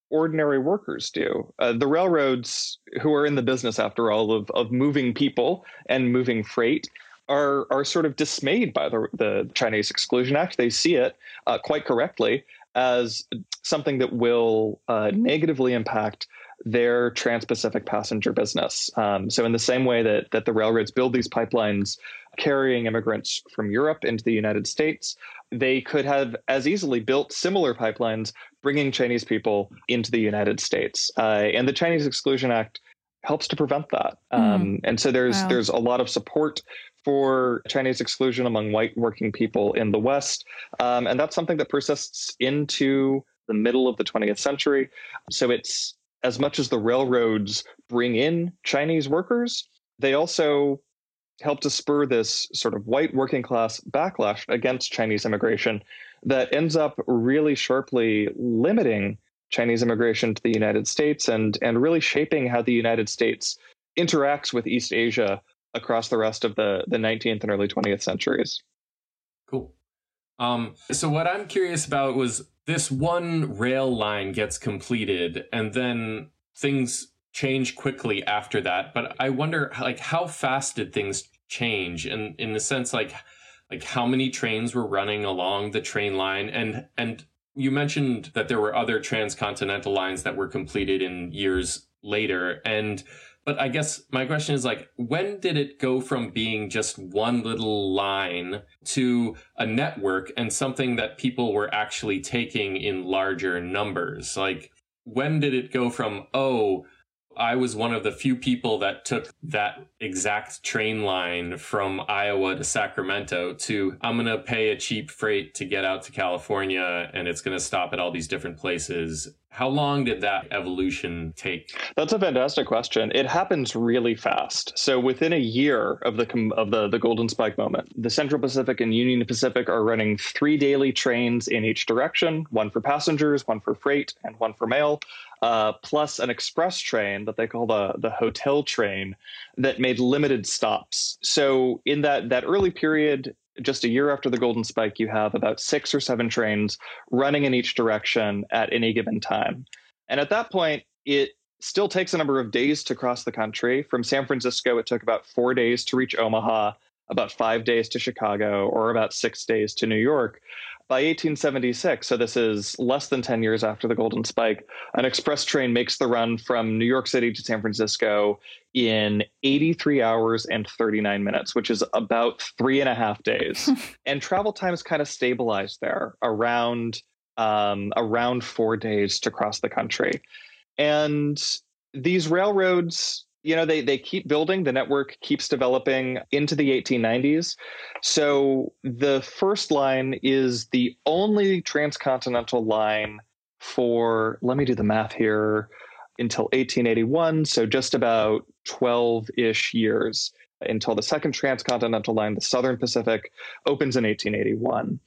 S3: ordinary workers do. Uh, the railroads, who are in the business after all of of moving people and moving freight, are are sort of dismayed by the the Chinese Exclusion Act. They see it uh, quite correctly as something that will uh, negatively impact their trans-Pacific passenger business. Um, so, in the same way that that the railroads build these pipelines carrying immigrants from Europe into the United States, they could have as easily built similar pipelines bringing Chinese people into the United States. Uh, and the Chinese Exclusion Act helps to prevent that. Mm. Um, and so there's wow. there's a lot of support for Chinese exclusion among white working people in the West. Um, and that's something that persists into the middle of the 20th century. So it's as much as the railroads bring in Chinese workers, they also help to spur this sort of white working class backlash against Chinese immigration that ends up really sharply limiting Chinese immigration to the United States and, and really shaping how the United States interacts with East Asia across the rest of the, the 19th and early 20th centuries.
S2: Cool. Um, so what I'm curious about was this one rail line gets completed and then things change quickly after that. But I wonder like how fast did things change And in the sense like like how many trains were running along the train line and and you mentioned that there were other transcontinental lines that were completed in years later and but I guess my question is like, when did it go from being just one little line to a network and something that people were actually taking in larger numbers? Like, when did it go from, oh, I was one of the few people that took that exact train line from Iowa to Sacramento to I'm going to pay a cheap freight to get out to California and it's going to stop at all these different places. How long did that evolution take?
S3: That's a fantastic question. It happens really fast. So within a year of the of the the golden spike moment, the Central Pacific and Union Pacific are running three daily trains in each direction, one for passengers, one for freight, and one for mail uh, plus an express train that they call the the hotel train that made limited stops. So in that that early period, just a year after the golden spike, you have about six or seven trains running in each direction at any given time. And at that point, it still takes a number of days to cross the country. From San Francisco, it took about four days to reach Omaha, about five days to Chicago, or about six days to New York. By 1876, so this is less than 10 years after the Golden Spike, an express train makes the run from New York City to San Francisco in 83 hours and 39 minutes, which is about three and a half days. [laughs] and travel times kind of stabilized there around um, around four days to cross the country. And these railroads you know they they keep building the network keeps developing into the 1890s so the first line is the only transcontinental line for let me do the math here until 1881 so just about 12ish years until the second transcontinental line, the Southern Pacific, opens in 1881.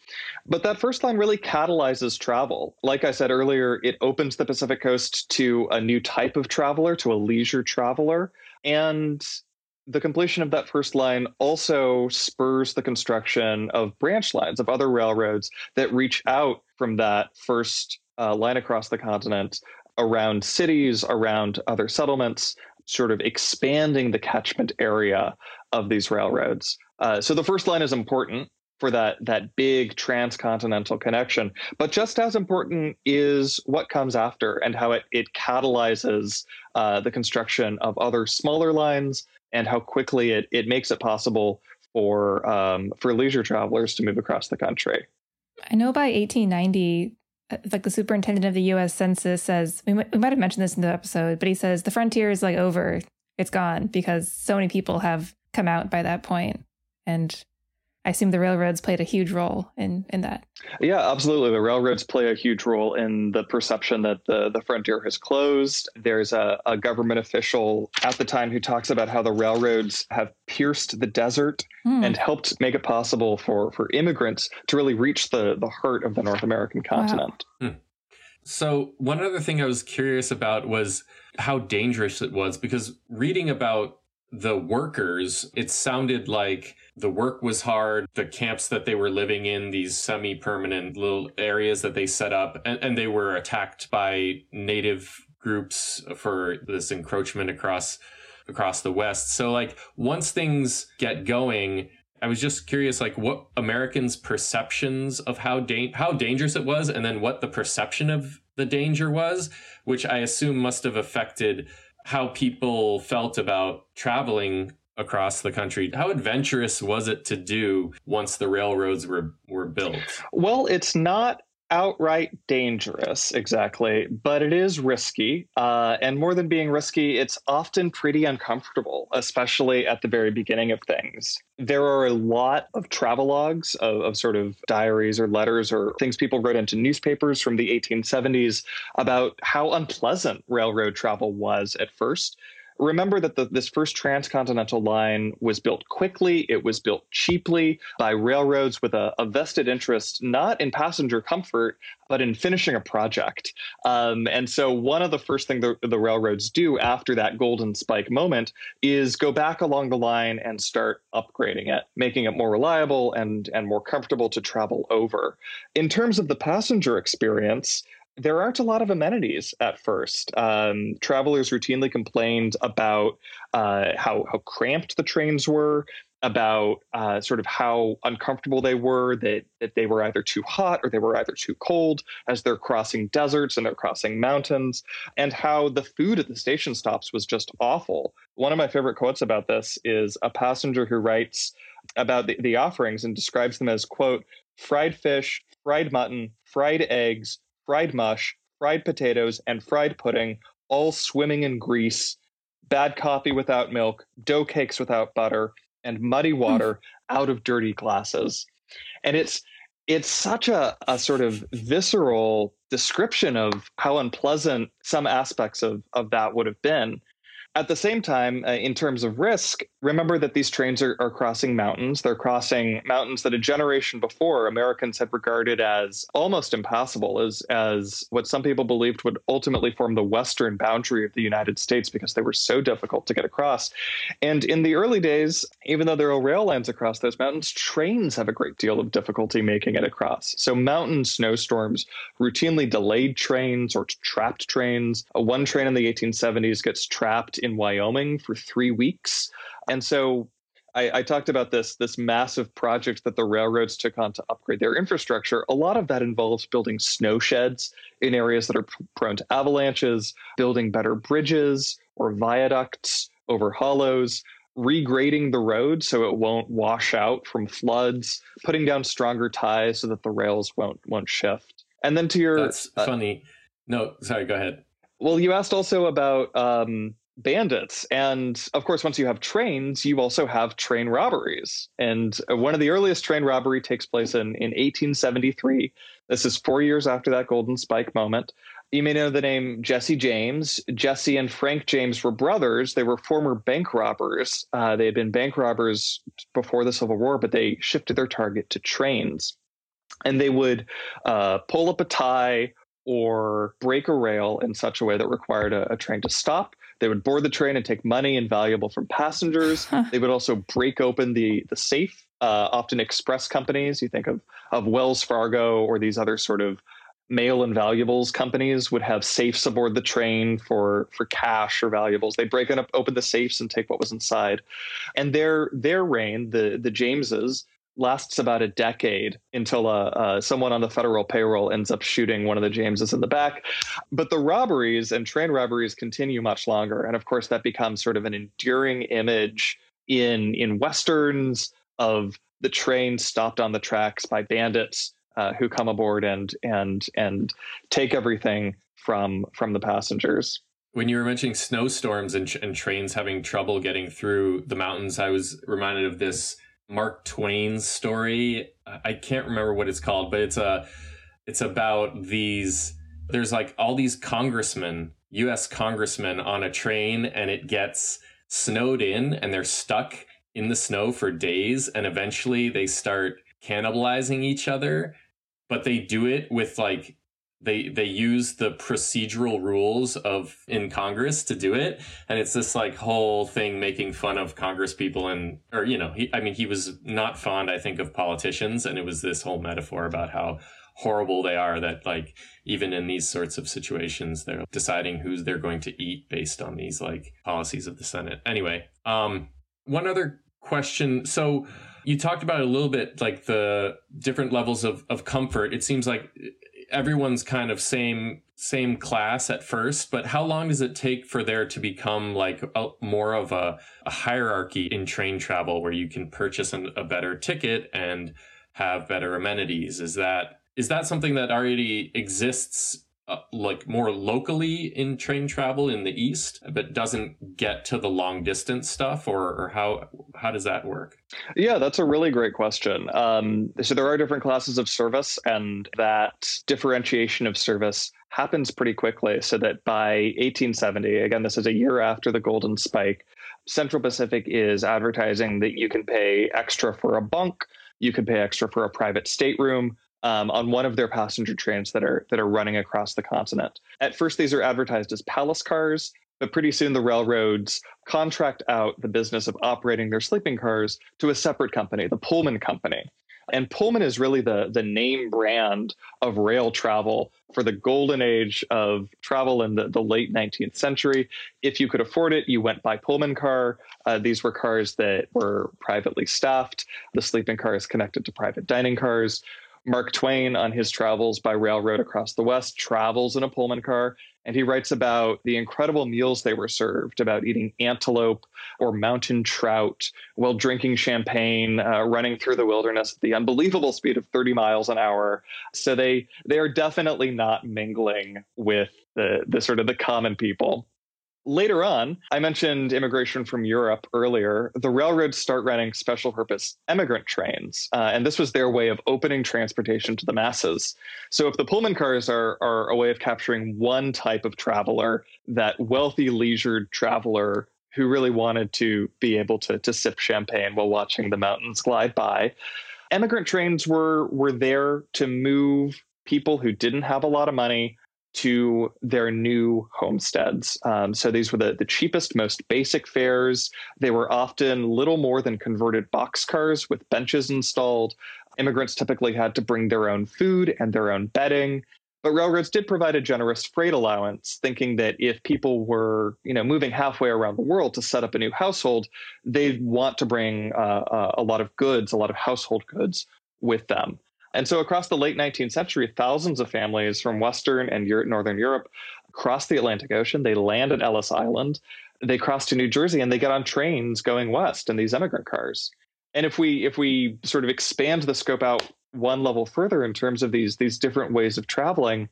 S3: But that first line really catalyzes travel. Like I said earlier, it opens the Pacific coast to a new type of traveler, to a leisure traveler. And the completion of that first line also spurs the construction of branch lines of other railroads that reach out from that first uh, line across the continent around cities, around other settlements, sort of expanding the catchment area of these railroads. Uh, so the first line is important for that that big transcontinental connection, but just as important is what comes after and how it it catalyzes uh, the construction of other smaller lines and how quickly it it makes it possible for um, for leisure travelers to move across the country.
S1: I know by 1890 uh, like the superintendent of the U.S. Census says, we, we might have mentioned this in the episode, but he says the frontier is like over, it's gone because so many people have come out by that point, and I assume the railroads played a huge role in in that.
S3: Yeah, absolutely. The railroads play a huge role in the perception that the, the frontier has closed. There's a, a government official at the time who talks about how the railroads have pierced the desert mm. and helped make it possible for, for immigrants to really reach the, the heart of the North American continent. Wow. Hmm.
S2: So, one other thing I was curious about was how dangerous it was because reading about the workers, it sounded like the work was hard. The camps that they were living in, these semi permanent little areas that they set up, and, and they were attacked by native groups for this encroachment across across the west so like once things get going i was just curious like what americans perceptions of how da- how dangerous it was and then what the perception of the danger was which i assume must have affected how people felt about traveling across the country. How adventurous was it to do once the railroads were were built?
S3: Well, it's not outright dangerous exactly, but it is risky. Uh, and more than being risky, it's often pretty uncomfortable, especially at the very beginning of things. There are a lot of travelogues of, of sort of diaries or letters or things people wrote into newspapers from the 1870s about how unpleasant railroad travel was at first remember that the, this first transcontinental line was built quickly, it was built cheaply by railroads with a, a vested interest not in passenger comfort, but in finishing a project. Um, and so, one of the first things the, the railroads do after that golden spike moment is go back along the line and start upgrading it, making it more reliable and, and more comfortable to travel over. In terms of the passenger experience, there aren't a lot of amenities at first. Um, travelers routinely complained about uh, how how cramped the trains were, about uh, sort of how uncomfortable they were, that that they were either too hot or they were either too cold as they're crossing deserts and they're crossing mountains, and how the food at the station stops was just awful. One of my favorite quotes about this is a passenger who writes about the, the offerings and describes them as quote fried fish, fried mutton, fried eggs, fried mush, fried potatoes, and fried pudding, all swimming in grease, bad coffee without milk, dough cakes without butter, and muddy hmm. water out of dirty glasses. And it's it's such a, a sort of visceral description of how unpleasant some aspects of, of that would have been. At the same time, uh, in terms of risk, remember that these trains are, are crossing mountains. They're crossing mountains that a generation before Americans had regarded as almost impossible, as, as what some people believed would ultimately form the western boundary of the United States because they were so difficult to get across. And in the early days, even though there are rail lines across those mountains, trains have a great deal of difficulty making it across. So mountain snowstorms routinely delayed trains or trapped trains. One train in the 1870s gets trapped in Wyoming for three weeks. And so I, I, talked about this this massive project that the railroads took on to upgrade their infrastructure. A lot of that involves building snow sheds in areas that are prone to avalanches, building better bridges or viaducts over hollows, regrading the road so it won't wash out from floods, putting down stronger ties so that the rails won't won't shift. And then to your
S2: that's uh, funny. No, sorry, go ahead.
S3: Well, you asked also about um, bandits. And of course, once you have trains, you also have train robberies. And one of the earliest train robbery takes place in, in 1873. This is four years after that Golden Spike moment. You may know the name Jesse James. Jesse and Frank James were brothers. They were former bank robbers. Uh, they had been bank robbers before the Civil War, but they shifted their target to trains. And they would uh, pull up a tie or break a rail in such a way that required a, a train to stop they would board the train and take money and valuable from passengers. [laughs] They would also break open the the safe. Uh, often express companies. You think of of Wells Fargo or these other sort of mail and valuables companies would have safes aboard the train for for cash or valuables. They break up, open the safes and take what was inside. And their their reign, the the Jameses, lasts about a decade until uh, uh, someone on the federal payroll ends up shooting one of the Jameses in the back. But the robberies and train robberies continue much longer, and of course that becomes sort of an enduring image in in westerns of the train stopped on the tracks by bandits uh, who come aboard and and and take everything from from the passengers.
S2: When you were mentioning snowstorms and, and trains having trouble getting through the mountains, I was reminded of this Mark Twain's story. I can't remember what it's called, but it's a it's about these there's like all these congressmen, US congressmen on a train and it gets snowed in and they're stuck in the snow for days and eventually they start cannibalizing each other, but they do it with like they they use the procedural rules of in Congress to do it, and it's this like whole thing making fun of Congress people and or you know he, I mean he was not fond I think of politicians, and it was this whole metaphor about how horrible they are that like even in these sorts of situations they're deciding who they're going to eat based on these like policies of the Senate. Anyway, um, one other question. So you talked about a little bit like the different levels of, of comfort. It seems like everyone's kind of same same class at first but how long does it take for there to become like a, more of a, a, hierarchy in train travel where you can purchase an, a better ticket and have better amenities? Is that is that something that already exists uh, like more locally in train travel in the east but doesn't get to the long distance stuff or, or how how does that work?
S3: Yeah that's a really great question. Um, so there are different classes of service and that differentiation of service happens pretty quickly so that by 1870 again this is a year after the golden spike central pacific is advertising that you can pay extra for a bunk you can pay extra for a private stateroom um, on one of their passenger trains that are that are running across the continent. At first, these are advertised as palace cars, but pretty soon the railroads contract out the business of operating their sleeping cars to a separate company, the Pullman Company. And Pullman is really the, the name brand of rail travel for the golden age of travel in the, the late 19th century. If you could afford it, you went by Pullman car. Uh, these were cars that were privately staffed. The sleeping cars connected to private dining cars. Mark Twain, on his travels by railroad across the West, travels in a Pullman car. And he writes about the incredible meals they were served, about eating antelope or mountain trout while drinking champagne, uh, running through the wilderness at the unbelievable speed of 30 miles an hour. So they they are definitely not mingling with the the sort of the common people. Later on, I mentioned immigration from Europe earlier. The railroads start running special purpose emigrant trains, uh, and this was their way of opening transportation to the masses. So, if the Pullman cars are, are a way of capturing one type of traveler, that wealthy, leisured traveler who really wanted to be able to, to sip champagne while watching the mountains glide by, emigrant trains were, were there to move people who didn't have a lot of money to their new homesteads. Um, so these were the, the cheapest, most basic fares. They were often little more than converted boxcars with benches installed. Immigrants typically had to bring their own food and their own bedding. But railroads did provide a generous freight allowance, thinking that if people were, you know, moving halfway around the world to set up a new household, they'd want to bring uh, uh, a lot of goods, a lot of household goods with them. And so across the late 19th century, thousands of families from Western and Northern Europe cross the Atlantic Ocean. They land at Ellis Island. They cross to New Jersey and they get on trains going west in these immigrant cars. And if we if we sort of expand the scope out one level further in terms of these these different ways of traveling,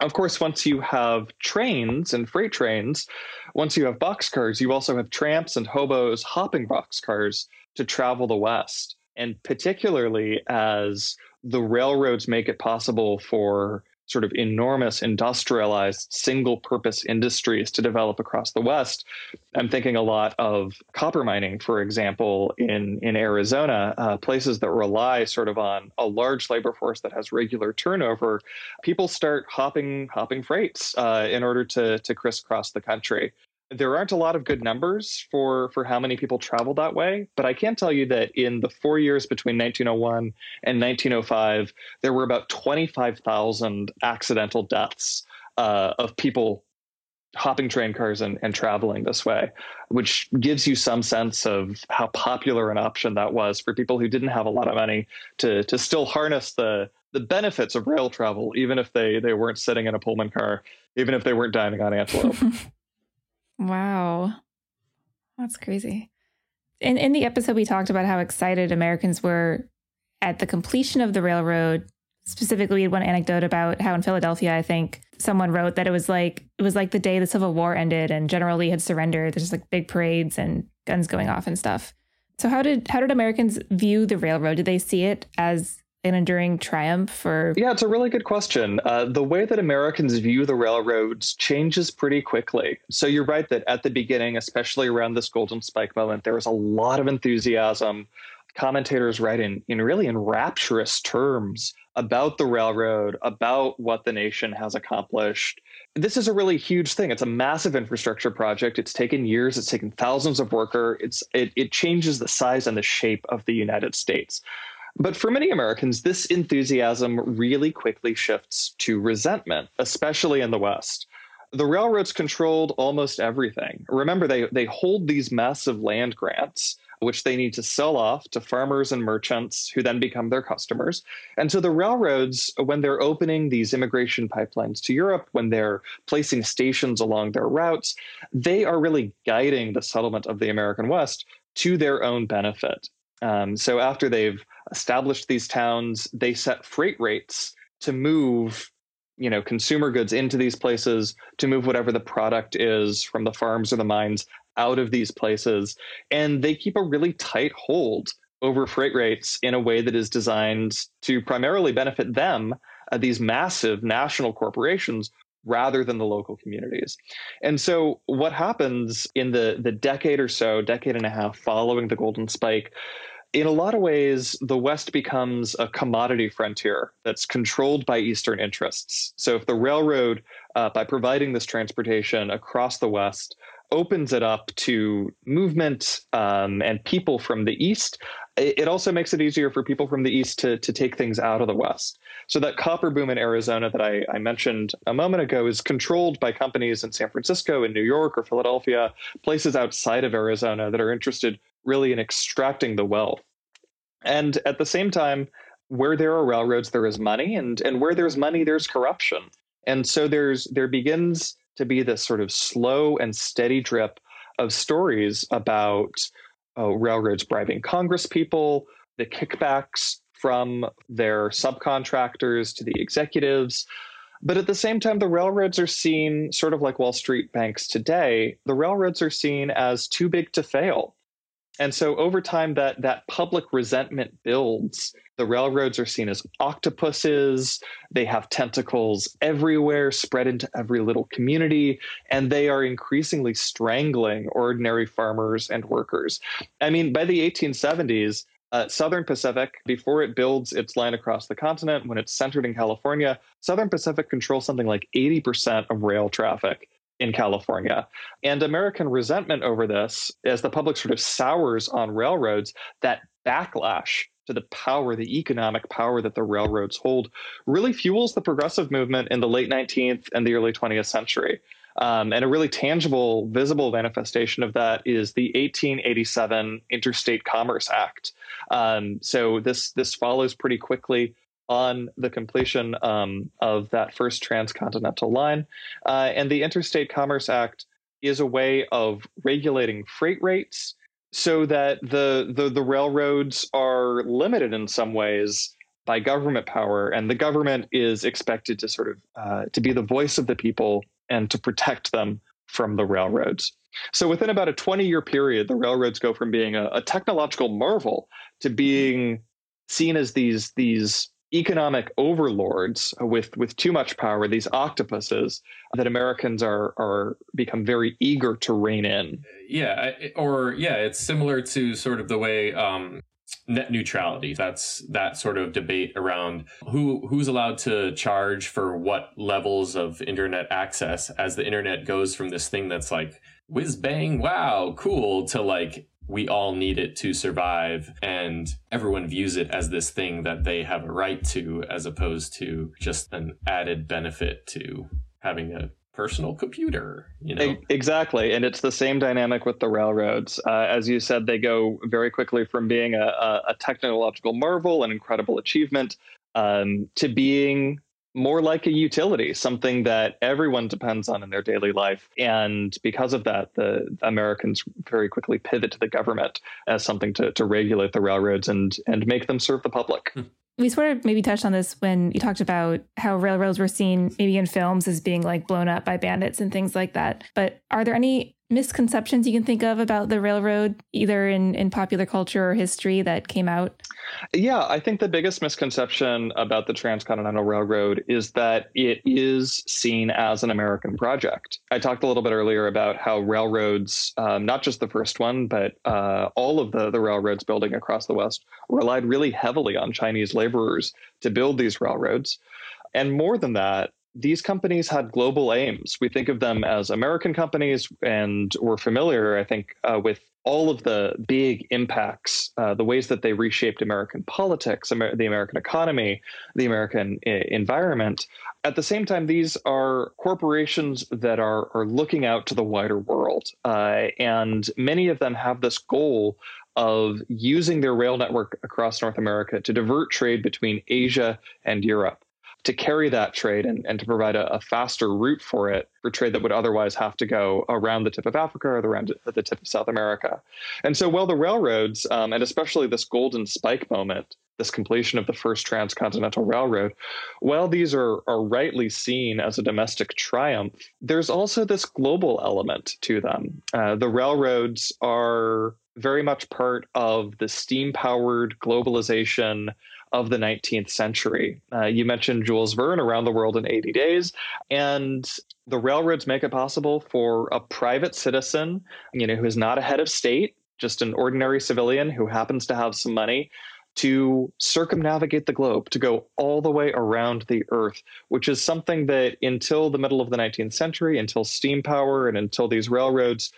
S3: of course, once you have trains and freight trains, once you have boxcars, you also have tramps and hobos hopping boxcars to travel the West. And particularly as the railroads make it possible for sort of enormous industrialized single purpose industries to develop across the West. I'm thinking a lot of copper mining, for example, in, in Arizona, uh, places that rely sort of on a large labor force that has regular turnover. People start hopping hopping freights uh, in order to, to crisscross the country there aren't a lot of good numbers for for how many people travel that way but i can tell you that in the four years between 1901 and 1905 there were about 25000 accidental deaths uh, of people hopping train cars and, and traveling this way which gives you some sense of how popular an option that was for people who didn't have a lot of money to to still harness the the benefits of rail travel even if they they weren't sitting in a pullman car even if they weren't dining on antelope [laughs]
S1: Wow. That's crazy. In in the episode we talked about how excited Americans were at the completion of the railroad. Specifically, one anecdote about how in Philadelphia, I think someone wrote that it was like it was like the day the Civil War ended and General Lee had surrendered. There's like big parades and guns going off and stuff. So how did how did Americans view the railroad? Did they see it as an enduring triumph for
S3: yeah it's a really good question. Uh, the way that americans view the railroads changes pretty quickly. So you're right that at the beginning especially around this golden spike moment there was a lot of enthusiasm commentators write in, in really in rapturous terms about the railroad about what the nation has accomplished. This is a really huge thing. It's a massive infrastructure project. It's taken years. It's taken thousands of workers it's it, it changes the size and the shape of the united states but for many Americans, this enthusiasm really quickly shifts to resentment, especially in the West. The railroads controlled almost everything. Remember, they, they hold these massive land grants, which they need to sell off to farmers and merchants who then become their customers. And so the railroads, when they're opening these immigration pipelines to Europe, when they're placing stations along their routes, they are really guiding the settlement of the American West to their own benefit. Um, so after they've established these towns, they set freight rates to move, you know, consumer goods into these places, to move whatever the product is from the farms or the mines out of these places, and they keep a really tight hold over freight rates in a way that is designed to primarily benefit them, uh, these massive national corporations, rather than the local communities. And so what happens in the the decade or so, decade and a half following the golden spike, in a lot of ways, the West becomes a commodity frontier that's controlled by Eastern interests. So, if the railroad, uh, by providing this transportation across the West, opens it up to movement um, and people from the east. It also makes it easier for people from the east to, to take things out of the west. So that copper boom in Arizona that I, I mentioned a moment ago is controlled by companies in San Francisco, in New York, or Philadelphia, places outside of Arizona that are interested really in extracting the wealth. And at the same time, where there are railroads, there is money, and and where there's money, there's corruption. And so there's there begins to be this sort of slow and steady drip of stories about uh, railroads bribing Congress people, the kickbacks from their subcontractors to the executives. But at the same time, the railroads are seen, sort of like Wall Street banks today, the railroads are seen as too big to fail. And so over time, that, that public resentment builds. The railroads are seen as octopuses. They have tentacles everywhere, spread into every little community, and they are increasingly strangling ordinary farmers and workers. I mean, by the 1870s, uh, Southern Pacific, before it builds its line across the continent, when it's centered in California, Southern Pacific controls something like 80% of rail traffic in California. And American resentment over this, as the public sort of sours on railroads, that backlash to the power, the economic power that the railroads hold, really fuels the progressive movement in the late 19th and the early 20th century. Um, and a really tangible, visible manifestation of that is the 1887 Interstate Commerce Act. Um, so this this follows pretty quickly on the completion um, of that first transcontinental line. Uh, and the Interstate Commerce Act is a way of regulating freight rates so that the, the, the railroads are limited in some ways by government power, and the government is expected to sort of uh, to be the voice of the people and to protect them from the railroads. So within about a 20 year period, the railroads go from being a, a technological marvel to being seen as these these economic overlords with with too much power, these octopuses that Americans are are become very eager to rein in.
S2: Yeah, or yeah, it's similar to sort of the way um, net neutrality. That's that sort of debate around who who's allowed to charge for what levels of internet access as the internet goes from this thing that's like whiz bang wow cool to like we all need it to survive and everyone views it as this thing that they have a right to as opposed to just an added benefit to having a personal computer you know?
S3: Exactly and it's the same dynamic with the railroads. Uh, as you said they go very quickly from being a, a technological marvel an incredible achievement um, to being more like a utility, something that everyone depends on in their daily life. And because of that, the Americans very quickly pivot to the government as something to, to regulate the railroads and and make them serve the public. Hmm.
S1: We sort of maybe touched on this when you talked about how railroads were seen maybe in films as being like blown up by bandits and things like that. But are there any misconceptions you can think of about the railroad, either in, in popular culture or history, that came out?
S3: Yeah, I think the biggest misconception about the Transcontinental Railroad is that it is seen as an American project. I talked a little bit earlier about how railroads, um, not just the first one, but uh, all of the, the railroads building across the West, relied really heavily on Chinese laborers to build these railroads. And more than that, these companies had global aims. We think of them as American companies, and we're familiar, I think, uh, with all of the big impacts, uh, the ways that they reshaped American politics, Amer- the American economy, the American I- environment. At the same time, these are corporations that are, are looking out to the wider world. Uh, and many of them have this goal of using their rail network across North America to divert trade between Asia and Europe to carry that trade and, and to provide a, a, faster route for it for trade that would otherwise have to go around the tip of Africa or around the tip of South America. And so, while the railroads, um, and especially this golden spike moment, this completion of the first transcontinental railroad, while these are, are rightly seen as a domestic triumph, there's also this global element to them. Uh, the railroads are very much part of the steam powered globalization of the 19th century. Uh, you mentioned Jules Verne, Around the World in 80 Days, and the railroads make it possible for a private citizen, you know, who is not a head of state, just an ordinary civilian who happens to have some money, to circumnavigate the globe, to go all the way around the Earth, which is something that until the middle of the 19th century, until steam power and until these railroads,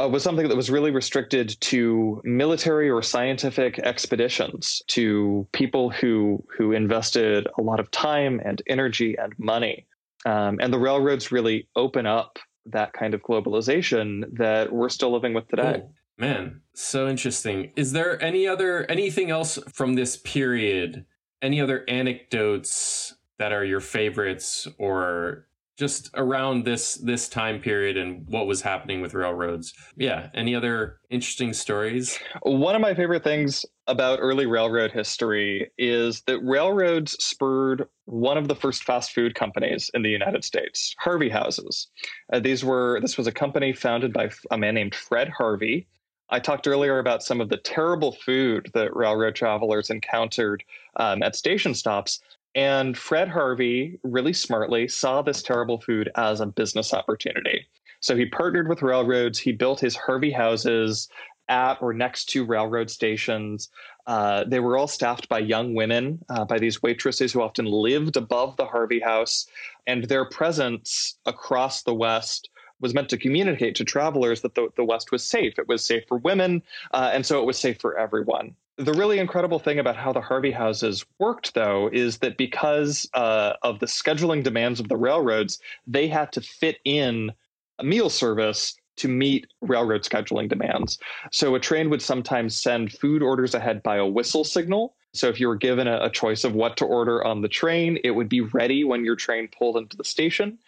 S3: uh, was something that was really restricted to military or scientific expeditions, to people who who invested a lot of time and energy and money. Um, and the railroads really open up that kind of globalization that we're still living with today.
S2: Cool. Man, so interesting. Is there any other anything else from this period? Any other anecdotes that are your favorites or just around this this time period and what was happening with railroads. Yeah, any other interesting stories?
S3: One of my favorite things about early railroad history is that railroads spurred one of the first fast food companies in the United States, Harvey Houses. Uh, these were this was a company founded by a man named Fred Harvey. I talked earlier about some of the terrible food that railroad travelers encountered um, at station stops. And Fred Harvey really smartly saw this terrible food as a business opportunity. So he partnered with railroads. He built his Harvey houses at or next to railroad stations. Uh, they were all staffed by young women, uh, by these waitresses who often lived above the Harvey house. And their presence across the West was meant to communicate to travelers that the, the West was safe. It was safe for women, uh, and so it was safe for everyone. The really incredible thing about how the Harvey houses worked, though, is that because uh, of the scheduling demands of the railroads, they had to fit in a meal service to meet railroad scheduling demands. So a train would sometimes send food orders ahead by a whistle signal. So if you were given a, a choice of what to order on the train, it would be ready when your train pulled into the station.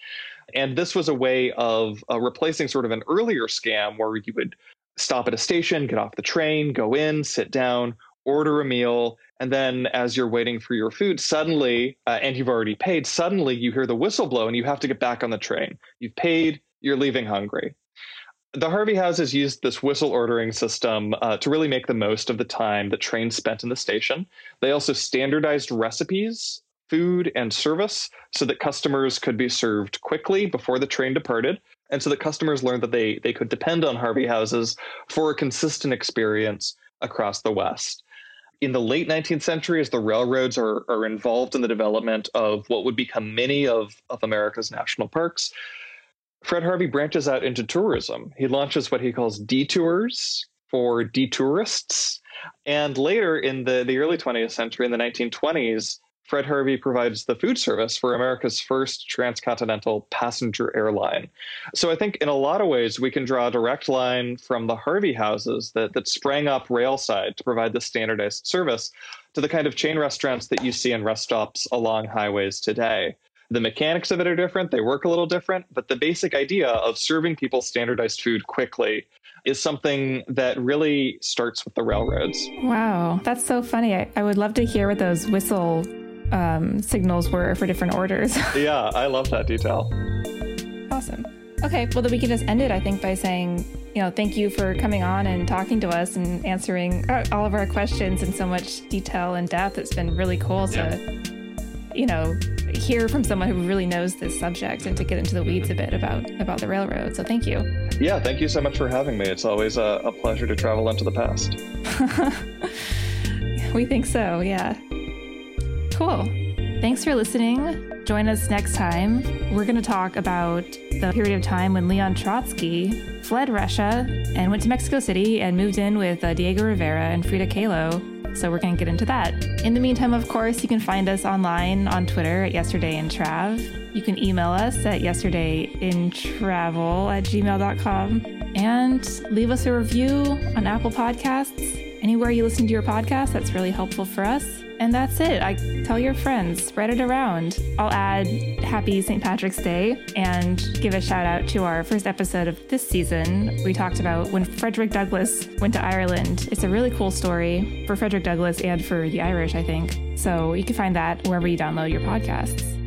S3: And this was a way of uh, replacing sort of an earlier scam where you would stop at a station, get off the train, go in, sit down, order a meal, and then as you're waiting for your food, suddenly, uh, and you've already paid, suddenly you hear the whistle blow and you have to get back on the train. You've paid, you're leaving hungry. The Harvey houses used this whistle ordering system uh, to really make the most of the time that trains spent in the station. They also standardized recipes food and service so that customers could be served quickly before the train departed and so that customers learned that they they could depend on Harvey houses for a consistent experience across the West. In the late 19th century, as the railroads are, are involved in the development of what would become many of, of America's national parks, Fred Harvey branches out into tourism. He launches what he calls detours for detourists. And later in the, the early 20th century, in the 1920s, Fred Harvey provides the food service for America's first transcontinental passenger airline. So I think in a lot of ways we can draw a direct line from the Harvey houses that, that sprang up railside to provide the standardized service to the kind of chain restaurants that you see in rest stops along highways today. The mechanics of it are different, they work a little different, but the basic idea of serving people standardized food quickly is something that really starts with the railroads.
S1: Wow, that's so funny. I, I would love to hear what those whistle um, signals were for different orders. [laughs]
S3: yeah, I love that detail.
S1: Awesome. Okay, well, then we can just end it, I think, by saying, you know, thank you for coming on and talking to us and answering uh, all of our questions in so much detail and depth. It's been really cool yeah. to, you know, hear from someone who really knows this subject and to get into the weeds a bit about about the railroad. So thank you.
S3: Yeah, thank you so much for having me. It's always a, a pleasure to travel into the past. [laughs]
S1: we think so. Yeah. Cool. Thanks for listening. Join us next time. We're going to talk about the period of time when Leon Trotsky fled Russia and went to Mexico City and moved in with uh, Diego Rivera and Frida Kahlo. So we're going to get into that. In the meantime, of course, you can find us online on Twitter at Yesterday in Trav. You can email us at yesterdayintravel at gmail.com and leave us a review on Apple Podcasts. Anywhere you listen to your podcast, that's really helpful for us. And that's it. I tell your friends, spread it around. I'll add happy St. Patrick's Day and give a shout out to our first episode of this season. We talked about when Frederick Douglass went to Ireland. It's a really cool story for Frederick Douglass and for the Irish, I think. So you can find that wherever you download your podcasts.